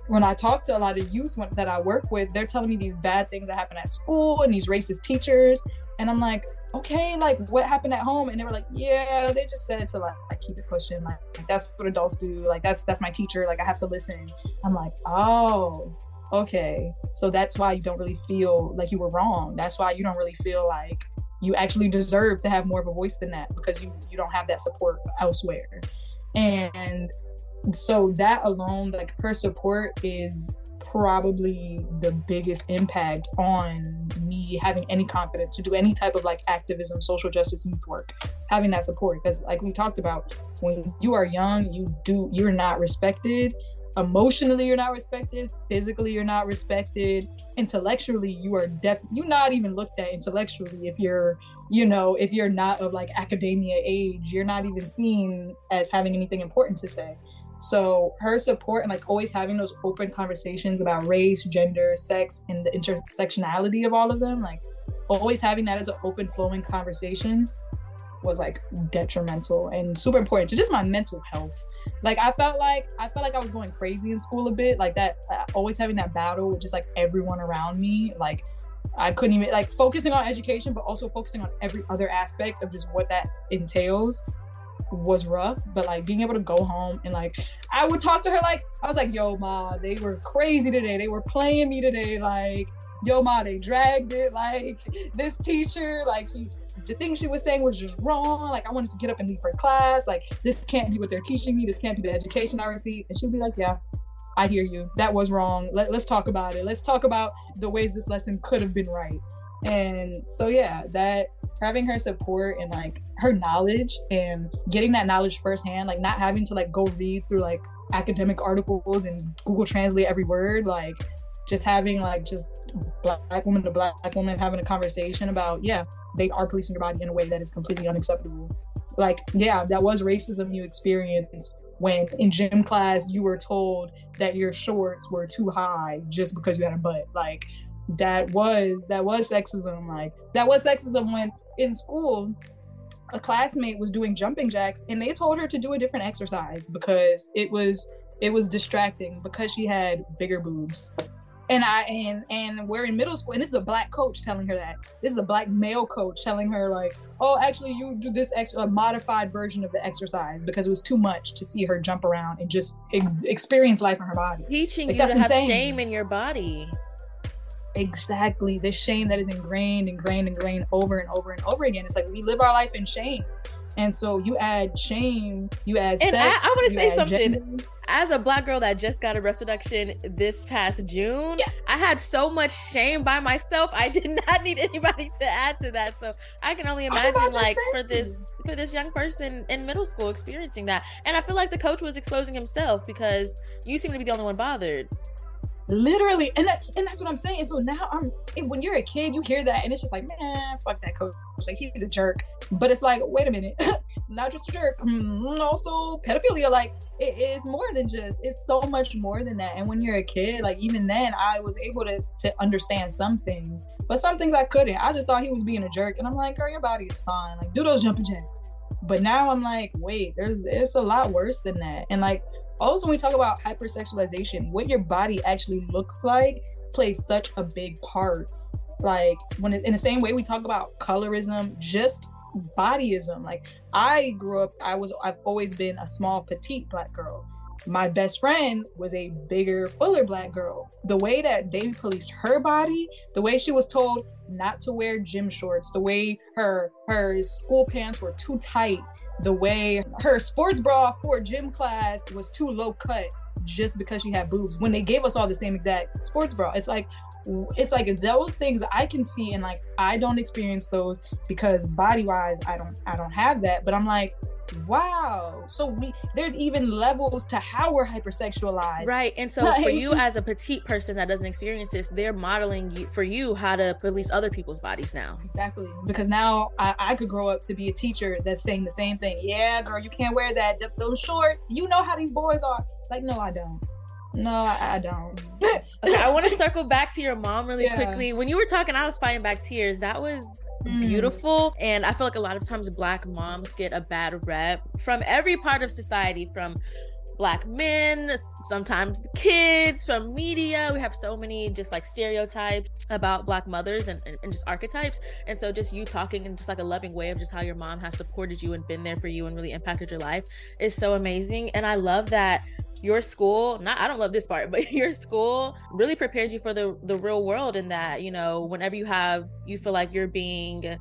when I talk to a lot of youth that I work with, they're telling me these bad things that happen at school and these racist teachers. And I'm like, okay, like what happened at home? And they were like, yeah, they just said to like, like keep it pushing. Like, like that's what adults do. Like that's that's my teacher. Like I have to listen. I'm like, oh, okay. So that's why you don't really feel like you were wrong. That's why you don't really feel like you actually deserve to have more of a voice than that because you you don't have that support elsewhere. And so that alone, like her support is probably the biggest impact on me having any confidence to do any type of like activism, social justice, youth work, having that support. Because like we talked about, when you are young, you do you're not respected. Emotionally, you're not respected. Physically, you're not respected. Intellectually, you are def you're not even looked at intellectually if you're, you know, if you're not of like academia age, you're not even seen as having anything important to say. So her support and like always having those open conversations about race, gender, sex, and the intersectionality of all of them, like always having that as an open flowing conversation was like detrimental and super important to just my mental health. Like I felt like I felt like I was going crazy in school a bit, like that uh, always having that battle with just like everyone around me, like I couldn't even like focusing on education, but also focusing on every other aspect of just what that entails was rough. But like being able to go home and like I would talk to her like I was like, "Yo, ma, they were crazy today. They were playing me today. Like, yo, ma, they dragged it. Like this teacher, like she." The thing she was saying was just wrong. Like I wanted to get up and leave for class. Like this can't be what they're teaching me. This can't be the education I receive. And she'd be like, "Yeah, I hear you. That was wrong. Let, let's talk about it. Let's talk about the ways this lesson could have been right. And so, yeah, that having her support and like her knowledge and getting that knowledge firsthand, like not having to like go read through like academic articles and Google Translate every word, like just having like just black woman to black woman having a conversation about, yeah, they are policing your body in a way that is completely unacceptable. Like, yeah, that was racism you experienced when in gym class you were told that your shorts were too high just because you had a butt like that was that was sexism like that was sexism when in school a classmate was doing jumping jacks and they told her to do a different exercise because it was it was distracting because she had bigger boobs and I and and we're in middle school, and this is a black coach telling her that. This is a black male coach telling her like, oh, actually, you do this ex- a modified version of the exercise because it was too much to see her jump around and just e- experience life in her body. Teaching like, you to have shame in your body. Exactly, the shame that is ingrained, ingrained, ingrained over and over and over again. It's like we live our life in shame. And so you add shame, you add and sex. I, I want to say something. Gender. As a black girl that just got a breast reduction this past June, yeah. I had so much shame by myself. I did not need anybody to add to that. So I can only imagine, like, for this for this young person in middle school experiencing that. And I feel like the coach was exposing himself because you seem to be the only one bothered literally and that, and that's what i'm saying. So now i'm when you're a kid you hear that and it's just like man fuck that coach. Like he's a jerk. But it's like wait a minute. Not just a jerk. Mm, also pedophilia like it is more than just it's so much more than that. And when you're a kid like even then i was able to to understand some things but some things i couldn't. I just thought he was being a jerk and i'm like girl your body is fine. Like do those jumping jacks. But now i'm like wait there's it's a lot worse than that. And like also when we talk about hypersexualization what your body actually looks like plays such a big part. Like when it, in the same way we talk about colorism just bodyism. Like i grew up i was i've always been a small petite black girl. My best friend was a bigger fuller black girl. The way that they policed her body the way she was told not to wear gym shorts the way her her school pants were too tight the way her sports bra for gym class was too low cut just because she had boobs when they gave us all the same exact sports bra. It's like it's like those things I can see and like I don't experience those because body wise I don't I don't have that. But I'm like, wow so we there's even levels to how we're hypersexualized right and so like, for you as a petite person that doesn't experience this they're modeling you for you how to police other people's bodies now exactly because now I, I could grow up to be a teacher that's saying the same thing yeah girl you can't wear that those shorts you know how these boys are like no i don't no, I, I don't. okay, I want to circle back to your mom really yeah. quickly. When you were talking, I was fighting back tears. That was mm. beautiful. And I feel like a lot of times black moms get a bad rep from every part of society, from black men, sometimes kids, from media. We have so many just like stereotypes about black mothers and, and, and, just archetypes. And so just you talking in just like a loving way of just how your mom has supported you and been there for you and really impacted your life is so amazing. And I love that your school not i don't love this part but your school really prepares you for the the real world in that you know whenever you have you feel like you're being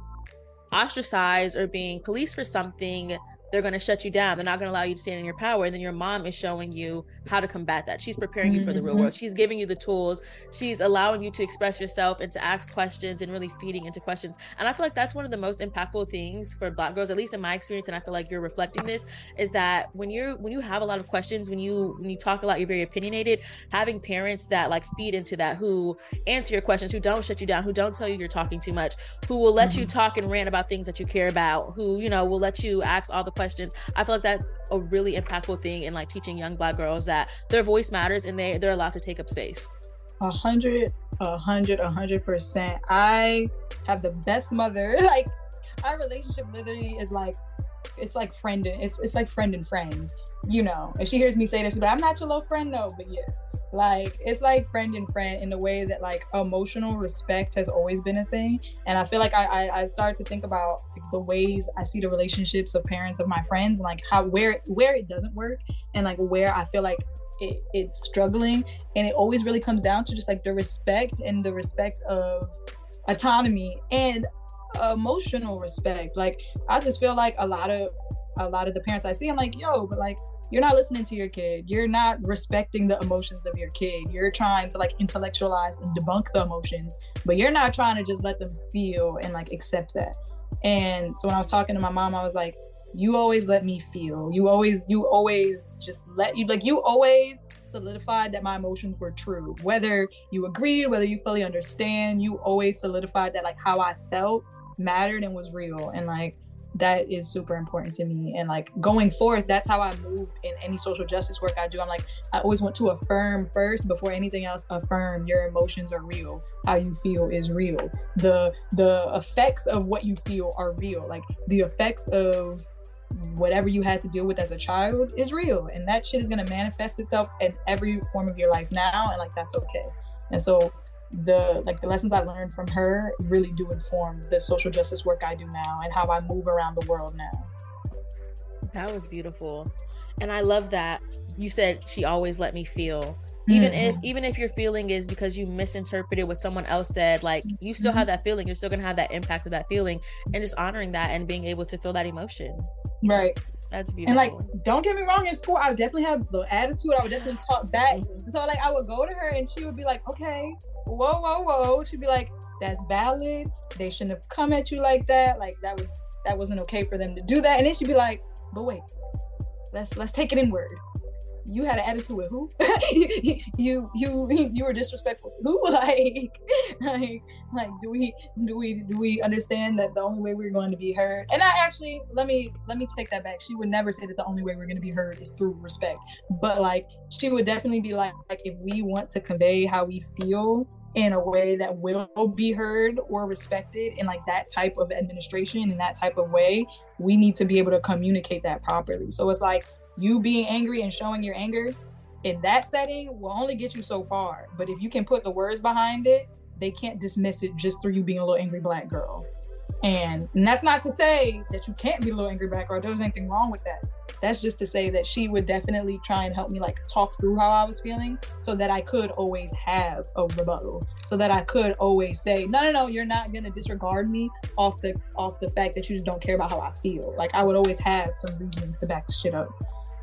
ostracized or being policed for something they're going to shut you down. They're not going to allow you to stand in your power. And then your mom is showing you how to combat that. She's preparing you for the real world. Mm-hmm. She's giving you the tools. She's allowing you to express yourself and to ask questions and really feeding into questions. And I feel like that's one of the most impactful things for black girls, at least in my experience. And I feel like you're reflecting this is that when you're, when you have a lot of questions, when you, when you talk a lot, you're very opinionated, having parents that like feed into that, who answer your questions, who don't shut you down, who don't tell you you're talking too much, who will let mm-hmm. you talk and rant about things that you care about, who, you know, will let you ask all the questions questions. I feel like that's a really impactful thing in like teaching young black girls that their voice matters and they they're allowed to take up space. A hundred, a hundred, a hundred percent. I have the best mother. Like our relationship literally is like it's like friend and it's it's like friend and friend. You know, if she hears me say this, but like, I'm not your little friend, no, but yeah. Like it's like friend and friend in the way that like emotional respect has always been a thing. And I feel like I I, I start to think about like, the ways I see the relationships of parents of my friends and like how where where it doesn't work and like where I feel like it, it's struggling and it always really comes down to just like the respect and the respect of autonomy and emotional respect. Like I just feel like a lot of a lot of the parents I see, I'm like, yo, but like you're not listening to your kid. You're not respecting the emotions of your kid. You're trying to like intellectualize and debunk the emotions, but you're not trying to just let them feel and like accept that. And so when I was talking to my mom, I was like, you always let me feel. You always, you always just let you like you always solidified that my emotions were true. Whether you agreed, whether you fully understand, you always solidified that like how I felt mattered and was real and like that is super important to me. And like going forth that's how i move in any social justice work i do. I'm like i always want to affirm first before anything else affirm your emotions are real. How you feel is real. The the effects of what you feel are real. Like the effects of whatever you had to deal with as a child is real. And that shit is going to manifest itself in every form of your life now. And like that's okay. And so the like the lessons I learned from her really do inform the social justice work I do now and how I move around the world now. That was beautiful. And I love that you said she always let me feel. Even mm-hmm. if even if your feeling is because you misinterpreted what someone else said, like you still mm-hmm. have that feeling, you're still gonna have that impact of that feeling and just honoring that and being able to feel that emotion. Right. That's beautiful. And like, don't get me wrong, in school, I would definitely have the attitude. I would definitely talk back. Mm-hmm. So like, I would go to her and she would be like, "Okay, whoa, whoa, whoa." She'd be like, "That's valid. They shouldn't have come at you like that. Like that was that wasn't okay for them to do that." And then she'd be like, "But wait, let's let's take it inward you had an attitude with who? you, you you you were disrespectful to who? Like like like do we do we do we understand that the only way we're going to be heard? And I actually let me let me take that back. She would never say that the only way we're going to be heard is through respect. But like she would definitely be like like if we want to convey how we feel in a way that will be heard or respected in like that type of administration in that type of way we need to be able to communicate that properly so it's like you being angry and showing your anger in that setting will only get you so far. But if you can put the words behind it, they can't dismiss it just through you being a little angry black girl. And, and that's not to say that you can't be a little angry black girl. There's anything wrong with that. That's just to say that she would definitely try and help me like talk through how I was feeling so that I could always have a rebuttal. So that I could always say, no, no, no, you're not gonna disregard me off the off the fact that you just don't care about how I feel. Like I would always have some reasons to back the shit up.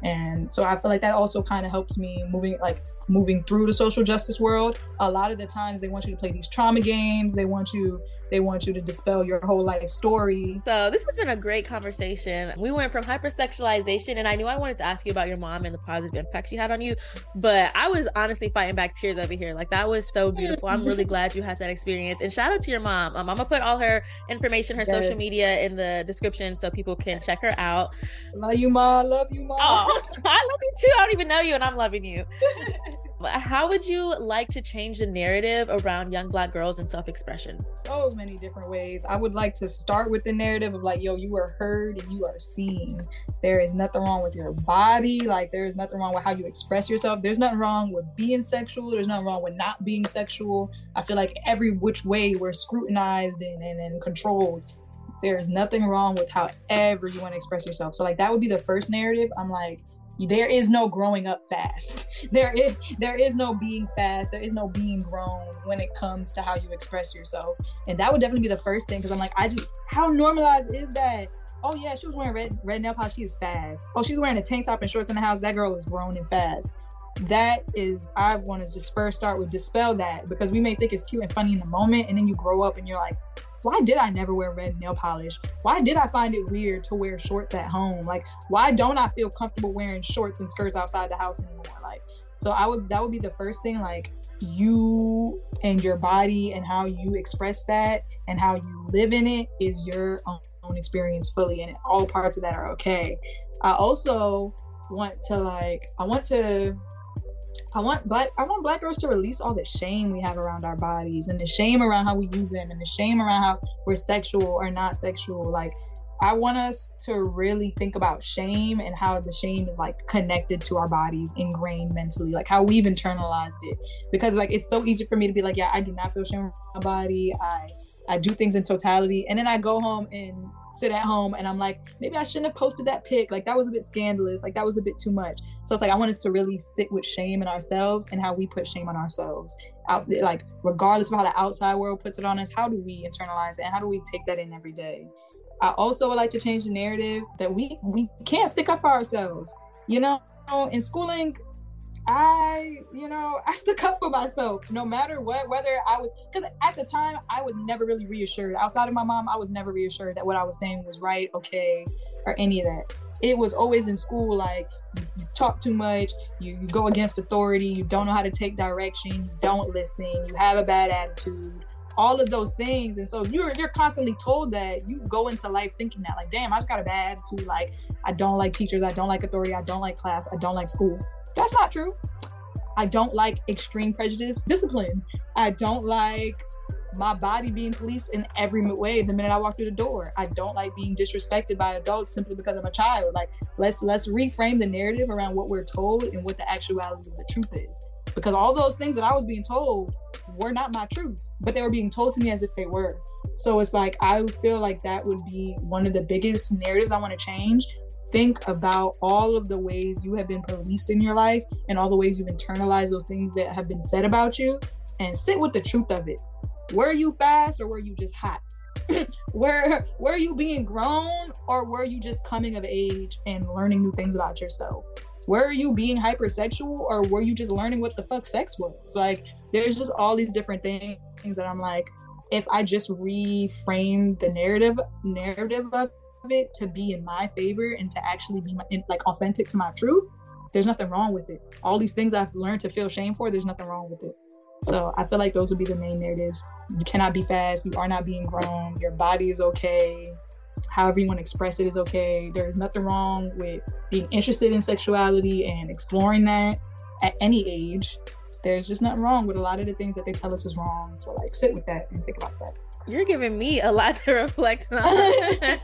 And so I feel like that also kind of helps me moving like moving through the social justice world a lot of the times they want you to play these trauma games. They want you they want you to dispel your whole life story. So this has been a great conversation. We went from hypersexualization and i knew i wanted to ask you about your mom and the positive impact she had on you but i was honestly fighting back tears over here. Like that was so beautiful. I'm really glad you had that experience. And shout out to your mom. Um, i'm gonna put all her information her yes. social media in the description so people can check her out. Love you mom love you mom oh, i love you too. I don't even know you and i'm loving you how would you like to change the narrative around young black girls and self-expression? So many different ways. I would like to start with the narrative of like yo you are heard and you are seen. There is nothing wrong with your body. Like there is nothing wrong with how you express yourself. There's nothing wrong with being sexual. There's nothing wrong with not being sexual. I feel like every which way we're scrutinized and, and, and controlled there's nothing wrong with however you want to express yourself. So like that would be the first narrative. I'm like there is no growing up fast. There is there is no being fast. There is no being grown when it comes to how you express yourself. And that would definitely be the first thing because i'm like i just how normalized is that? Oh yeah she was wearing red red nail polish. She is fast. Oh she's wearing a tank top and shorts in the house. That girl is grown and fast. That is i want to just first start with dispel that because we may think it's cute and funny in the moment and then you grow up and you're like why did I never wear red nail polish? Why did I find it weird to wear shorts at home? Like, why don't I feel comfortable wearing shorts and skirts outside the house anymore? Like, so I would that would be the first thing. Like, you and your body and how you express that and how you live in it is your own experience fully, and all parts of that are okay. I also want to like I want to I want black I want black girls to release all the shame we have around our bodies and the shame around how we use them and the shame around how we're sexual or not sexual. Like I want us to really think about shame and how the shame is like connected to our bodies, ingrained mentally, like how we've internalized it. Because like it's so easy for me to be like, yeah, I do not feel shame around my body. I I do things in totality. And then I go home and sit at home and I'm like, maybe I shouldn't have posted that pic. Like that was a bit scandalous. Like that was a bit too much. So it's like I want us to really sit with shame in ourselves and how we put shame on ourselves. Out like regardless of how the outside world puts it on us, how do we internalize it and how do we take that in every day? I also would like to change the narrative that we we can't stick up for ourselves. You know, in schooling, I, you know, I stuck up for myself no matter what, whether I was, because at the time I was never really reassured. Outside of my mom, I was never reassured that what I was saying was right, okay, or any of that. It was always in school like you, talk too much, you, you go against authority, you don't know how to take direction, you don't listen, you have a bad attitude, all of those things. And so you're you're constantly told that you go into life thinking that like, damn, I just got a bad attitude. Like I don't like teachers, I don't like authority, I don't like class, I don't like school. That's not true. I don't like extreme prejudice discipline. I don't like my body being policed in every way the minute I walk through the door. I don't like being disrespected by adults simply because I'm a child. Like let's let's reframe the narrative around what we're told and what the actuality of the truth is. Because all those things that I was being told were not my truth, but they were being told to me as if they were. So it's like I feel like that would be one of the biggest narratives I want to change think about all of the ways you have been policed in your life and all the ways you've internalized those things that have been said about you and sit with the truth of it. Were you fast or were you just hot? were were you being grown or were you just coming of age and learning new things about yourself? Were you being hypersexual or were you just learning what the fuck sex was? Like there's just all these different things that I'm like if I just reframe the narrative narrative of it to be in my favor and to actually be my, like authentic to my truth, there's nothing wrong with it. All these things I've learned to feel shame for, there's nothing wrong with it. So I feel like those would be the main narratives. You cannot be fast. You are not being grown. Your body is okay. However you want to express it is okay. There's nothing wrong with being interested in sexuality and exploring that at any age. There's just nothing wrong with a lot of the things that they tell us is wrong. So like sit with that and think about that you're giving me a lot to reflect on.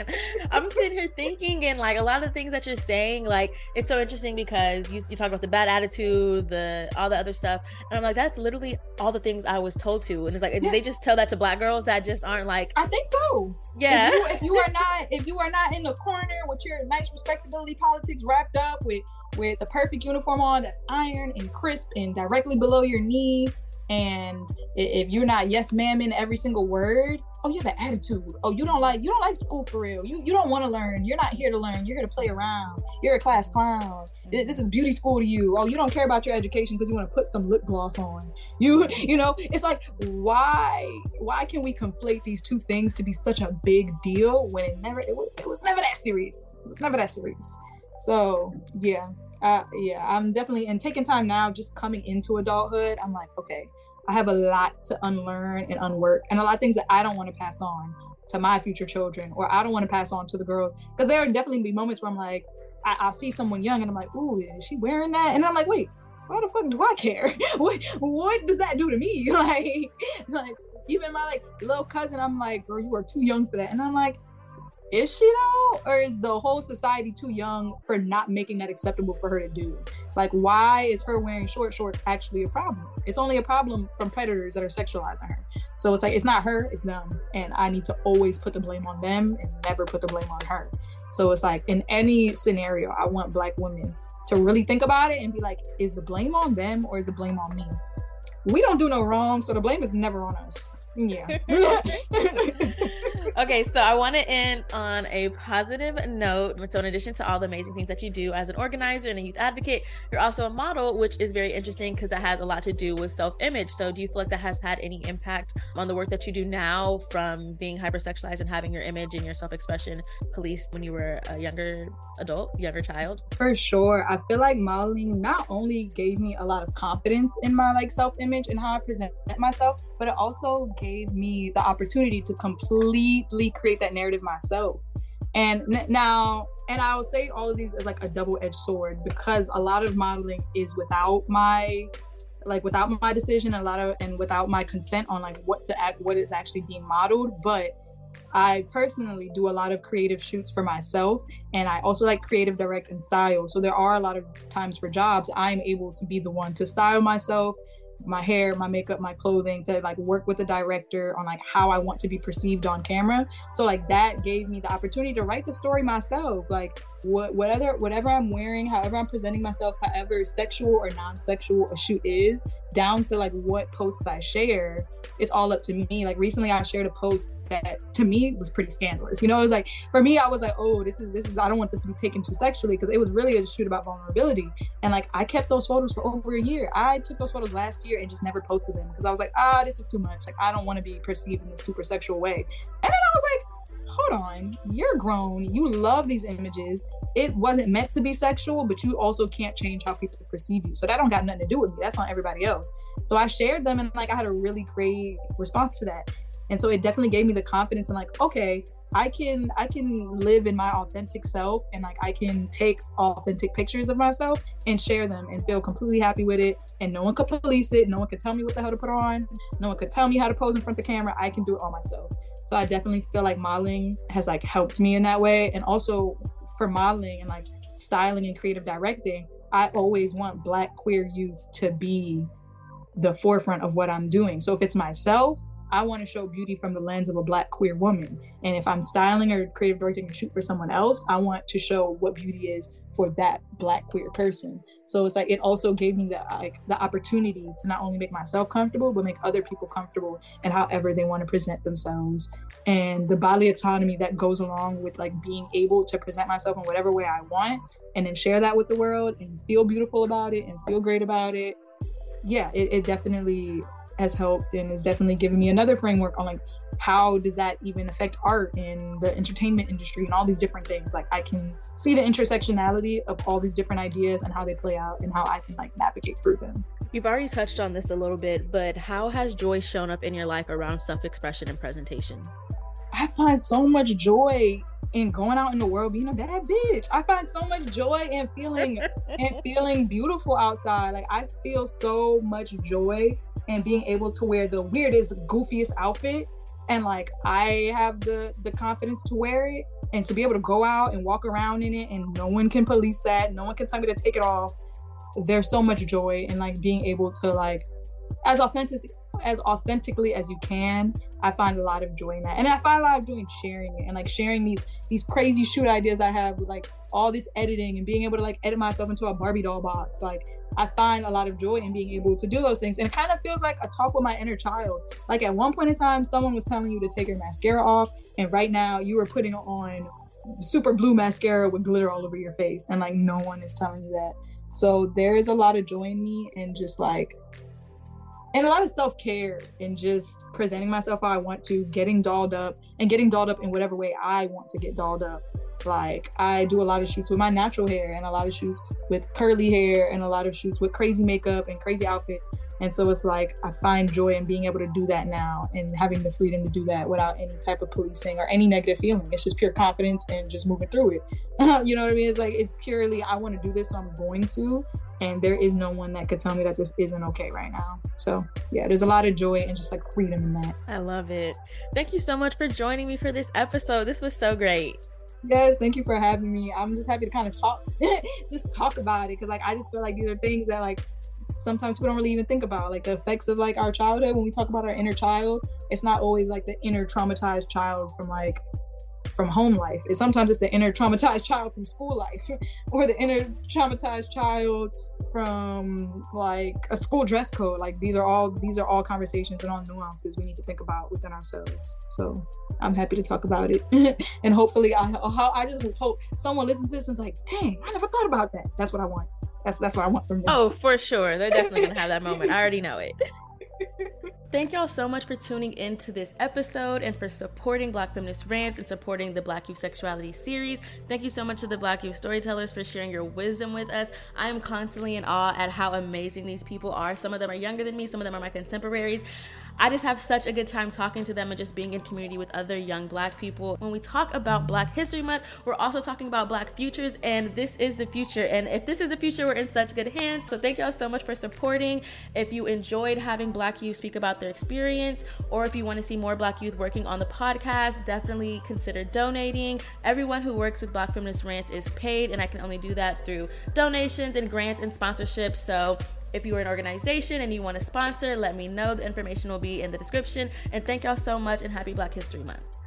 I'm sitting here thinking, and like a lot of the things that you're saying, like it's so interesting because you, you talk about the bad attitude, the all the other stuff, and I'm like, that's literally all the things I was told to. And it's like, yeah. they just tell that to black girls that just aren't like? I think so. Yeah. If you, if you are not, if you are not in the corner with your nice respectability politics wrapped up with with the perfect uniform on that's iron and crisp and directly below your knee and if you're not yes ma'am in every single word, oh, you have an attitude. Oh, you don't like you don't like school for real. You you don't want to learn. You're not here to learn. You're here to play around. You're a class clown. This is beauty school to you. Oh, you don't care about your education because you want to put some lip gloss on. You you know, it's like why why can we conflate these two things to be such a big deal when it never it was, it was never that serious. It was never that serious. So yeah, uh, yeah, I'm definitely and taking time now, just coming into adulthood. I'm like, okay, I have a lot to unlearn and unwork, and a lot of things that I don't want to pass on to my future children, or I don't want to pass on to the girls, because there are definitely be moments where I'm like, I, see someone young, and I'm like, ooh, is she wearing that? And I'm like, wait, why the fuck do I care? what what does that do to me? like, like even my like little cousin, I'm like, girl, you are too young for that, and I'm like, is she though? Or is the whole society too young for not making that acceptable for her to do like why is her wearing short shorts actually a problem? It's only a problem from predators that are sexualizing her. So it's like it's not her it's them. And i need to always put the blame on them and never put the blame on her. So it's like in any scenario i want black women to really think about it and be like is the blame on them or is the blame on me? We don't do no wrong so the blame is never on us yeah. okay, so I want to end on a positive note. So, in addition to all the amazing things that you do as an organizer and a youth advocate, you're also a model, which is very interesting because that has a lot to do with self image. So, do you feel like that has had any impact on the work that you do now from being hypersexualized and having your image and your self expression policed when you were a younger adult, younger child? For sure. I feel like modeling not only gave me a lot of confidence in my like self image and how I present myself, but it also gave me the opportunity to completely create that narrative myself. And now, and I will say all of these is like a double-edged sword because a lot of modeling is without my like without my decision a lot of and without my consent on like what the act what is actually being modeled but I personally do a lot of creative shoots for myself and I also like creative direct and style. So there are a lot of times for jobs I'm able to be the one to style myself, my hair, my makeup, my clothing, to like work with the director on like how I want to be perceived on camera. So like that gave me the opportunity to write the story myself. Like what whatever whatever I'm wearing, however I'm presenting myself, however sexual or non-sexual a shoot is, down to like what posts I share, it's all up to me. Like recently I shared a post that to me was pretty scandalous. You know, it was like for me, I was like, oh, this is this is I don't want this to be taken too sexually because it was really a shoot about vulnerability. And like I kept those photos for over a year. I took those photos last year and just never posted them because I was like, ah, this is too much. Like I don't want to be perceived in this super sexual way. And then I was like, hold on, you're grown. You love these images. It wasn't meant to be sexual, but you also can't change how people perceive you. So that don't got nothing to do with me. That's on everybody else. So I shared them and like I had a really great response to that. And so it definitely gave me the confidence and like, okay, I can I can live in my authentic self and like I can take authentic pictures of myself and share them and feel completely happy with it. And no one could police it. No one could tell me what the hell to put on. No one could tell me how to pose in front of the camera. I can do it all myself. So I definitely feel like modeling has like helped me in that way. And also for modeling and like styling and creative directing, I always want black queer youth to be the forefront of what I'm doing. So if it's myself, I want to show beauty from the lens of a black queer woman. And if I'm styling or creative directing a shoot for someone else, I want to show what beauty is for that black queer person. So it's like it also gave me the like the opportunity to not only make myself comfortable, but make other people comfortable and however they want to present themselves. And the bodily autonomy that goes along with like being able to present myself in whatever way I want and then share that with the world and feel beautiful about it and feel great about it. Yeah, it, it definitely has helped and is definitely giving me another framework on like how does that even affect art in the entertainment industry and all these different things. Like i can see the intersectionality of all these different ideas and how they play out and how i can like navigate through them. You've already touched on this a little bit but how has joy shown up in your life around self-expression and presentation? I find so much joy in going out in the world being a bad bitch. I find so much joy in feeling and feeling beautiful outside. Like I feel so much joy in being able to wear the weirdest, goofiest outfit. And like I have the the confidence to wear it and to be able to go out and walk around in it and no one can police that. No one can tell me to take it off. There's so much joy in like being able to like as authentic as authentically as you can i find a lot of joy in that and i find a lot of joy in sharing it and like sharing these these crazy shoot ideas i have with like all this editing and being able to like edit myself into a barbie doll box like I find a lot of joy in being able to do those things. And it kind of feels like a talk with my inner child. Like at one point in time, someone was telling you to take your mascara off, and right now you are putting on super blue mascara with glitter all over your face, and like no one is telling you that. So there is a lot of joy in me, and just like, and a lot of self care, and just presenting myself how I want to, getting dolled up, and getting dolled up in whatever way I want to get dolled up. Like I do a lot of shoots with my natural hair and a lot of shoots with curly hair and a lot of shoots with crazy makeup and crazy outfits. And so it's like I find joy in being able to do that now and having the freedom to do that without any type of policing or any negative feeling. It's just pure confidence and just moving through it. you know what I mean? It's like it's purely I want to do this, so I'm going to. And there is no one that could tell me that this isn't okay right now. So yeah, there's a lot of joy and just like freedom in that. I love it. Thank you so much for joining me for this episode. This was so great. Yes, thank you for having me. I'm just happy to kind of talk, just talk about it because like I just feel like these are things that like sometimes we don't really even think about like the effects of like our childhood. When we talk about our inner child it's not always like the inner traumatized child from like from home life. It's sometimes it's the inner traumatized child from school life or the inner traumatized child from like a school dress code. Like these are all these are all conversations and all nuances we need to think about within ourselves. So i'm happy to talk about it. And hopefully i i just hope someone listens to this and is like dang i never thought about that. That's what i want that's that's what i want from this oh for sure they're definitely gonna have that moment i already know it Thank y'all so much for tuning in to this episode and for supporting Black Feminist Rants and supporting the Black Youth Sexuality series. Thank you so much to the Black Youth Storytellers for sharing your wisdom with us. I am constantly in awe at how amazing these people are. Some of them are younger than me, some of them are my contemporaries. I just have such a good time talking to them and just being in community with other young black people. When we talk about Black History Month, we're also talking about black futures, and this is the future. And if this is the future, we're in such good hands. So thank y'all so much for supporting. If you enjoyed having black youth speak about their experience, or if you want to see more black youth working on the podcast, definitely consider donating. Everyone who works with Black Feminist Rants is paid, and I can only do that through donations and grants and sponsorships. So if you are an organization and you want to sponsor, let me know. The information will be in the description. And thank y'all so much and happy Black History Month.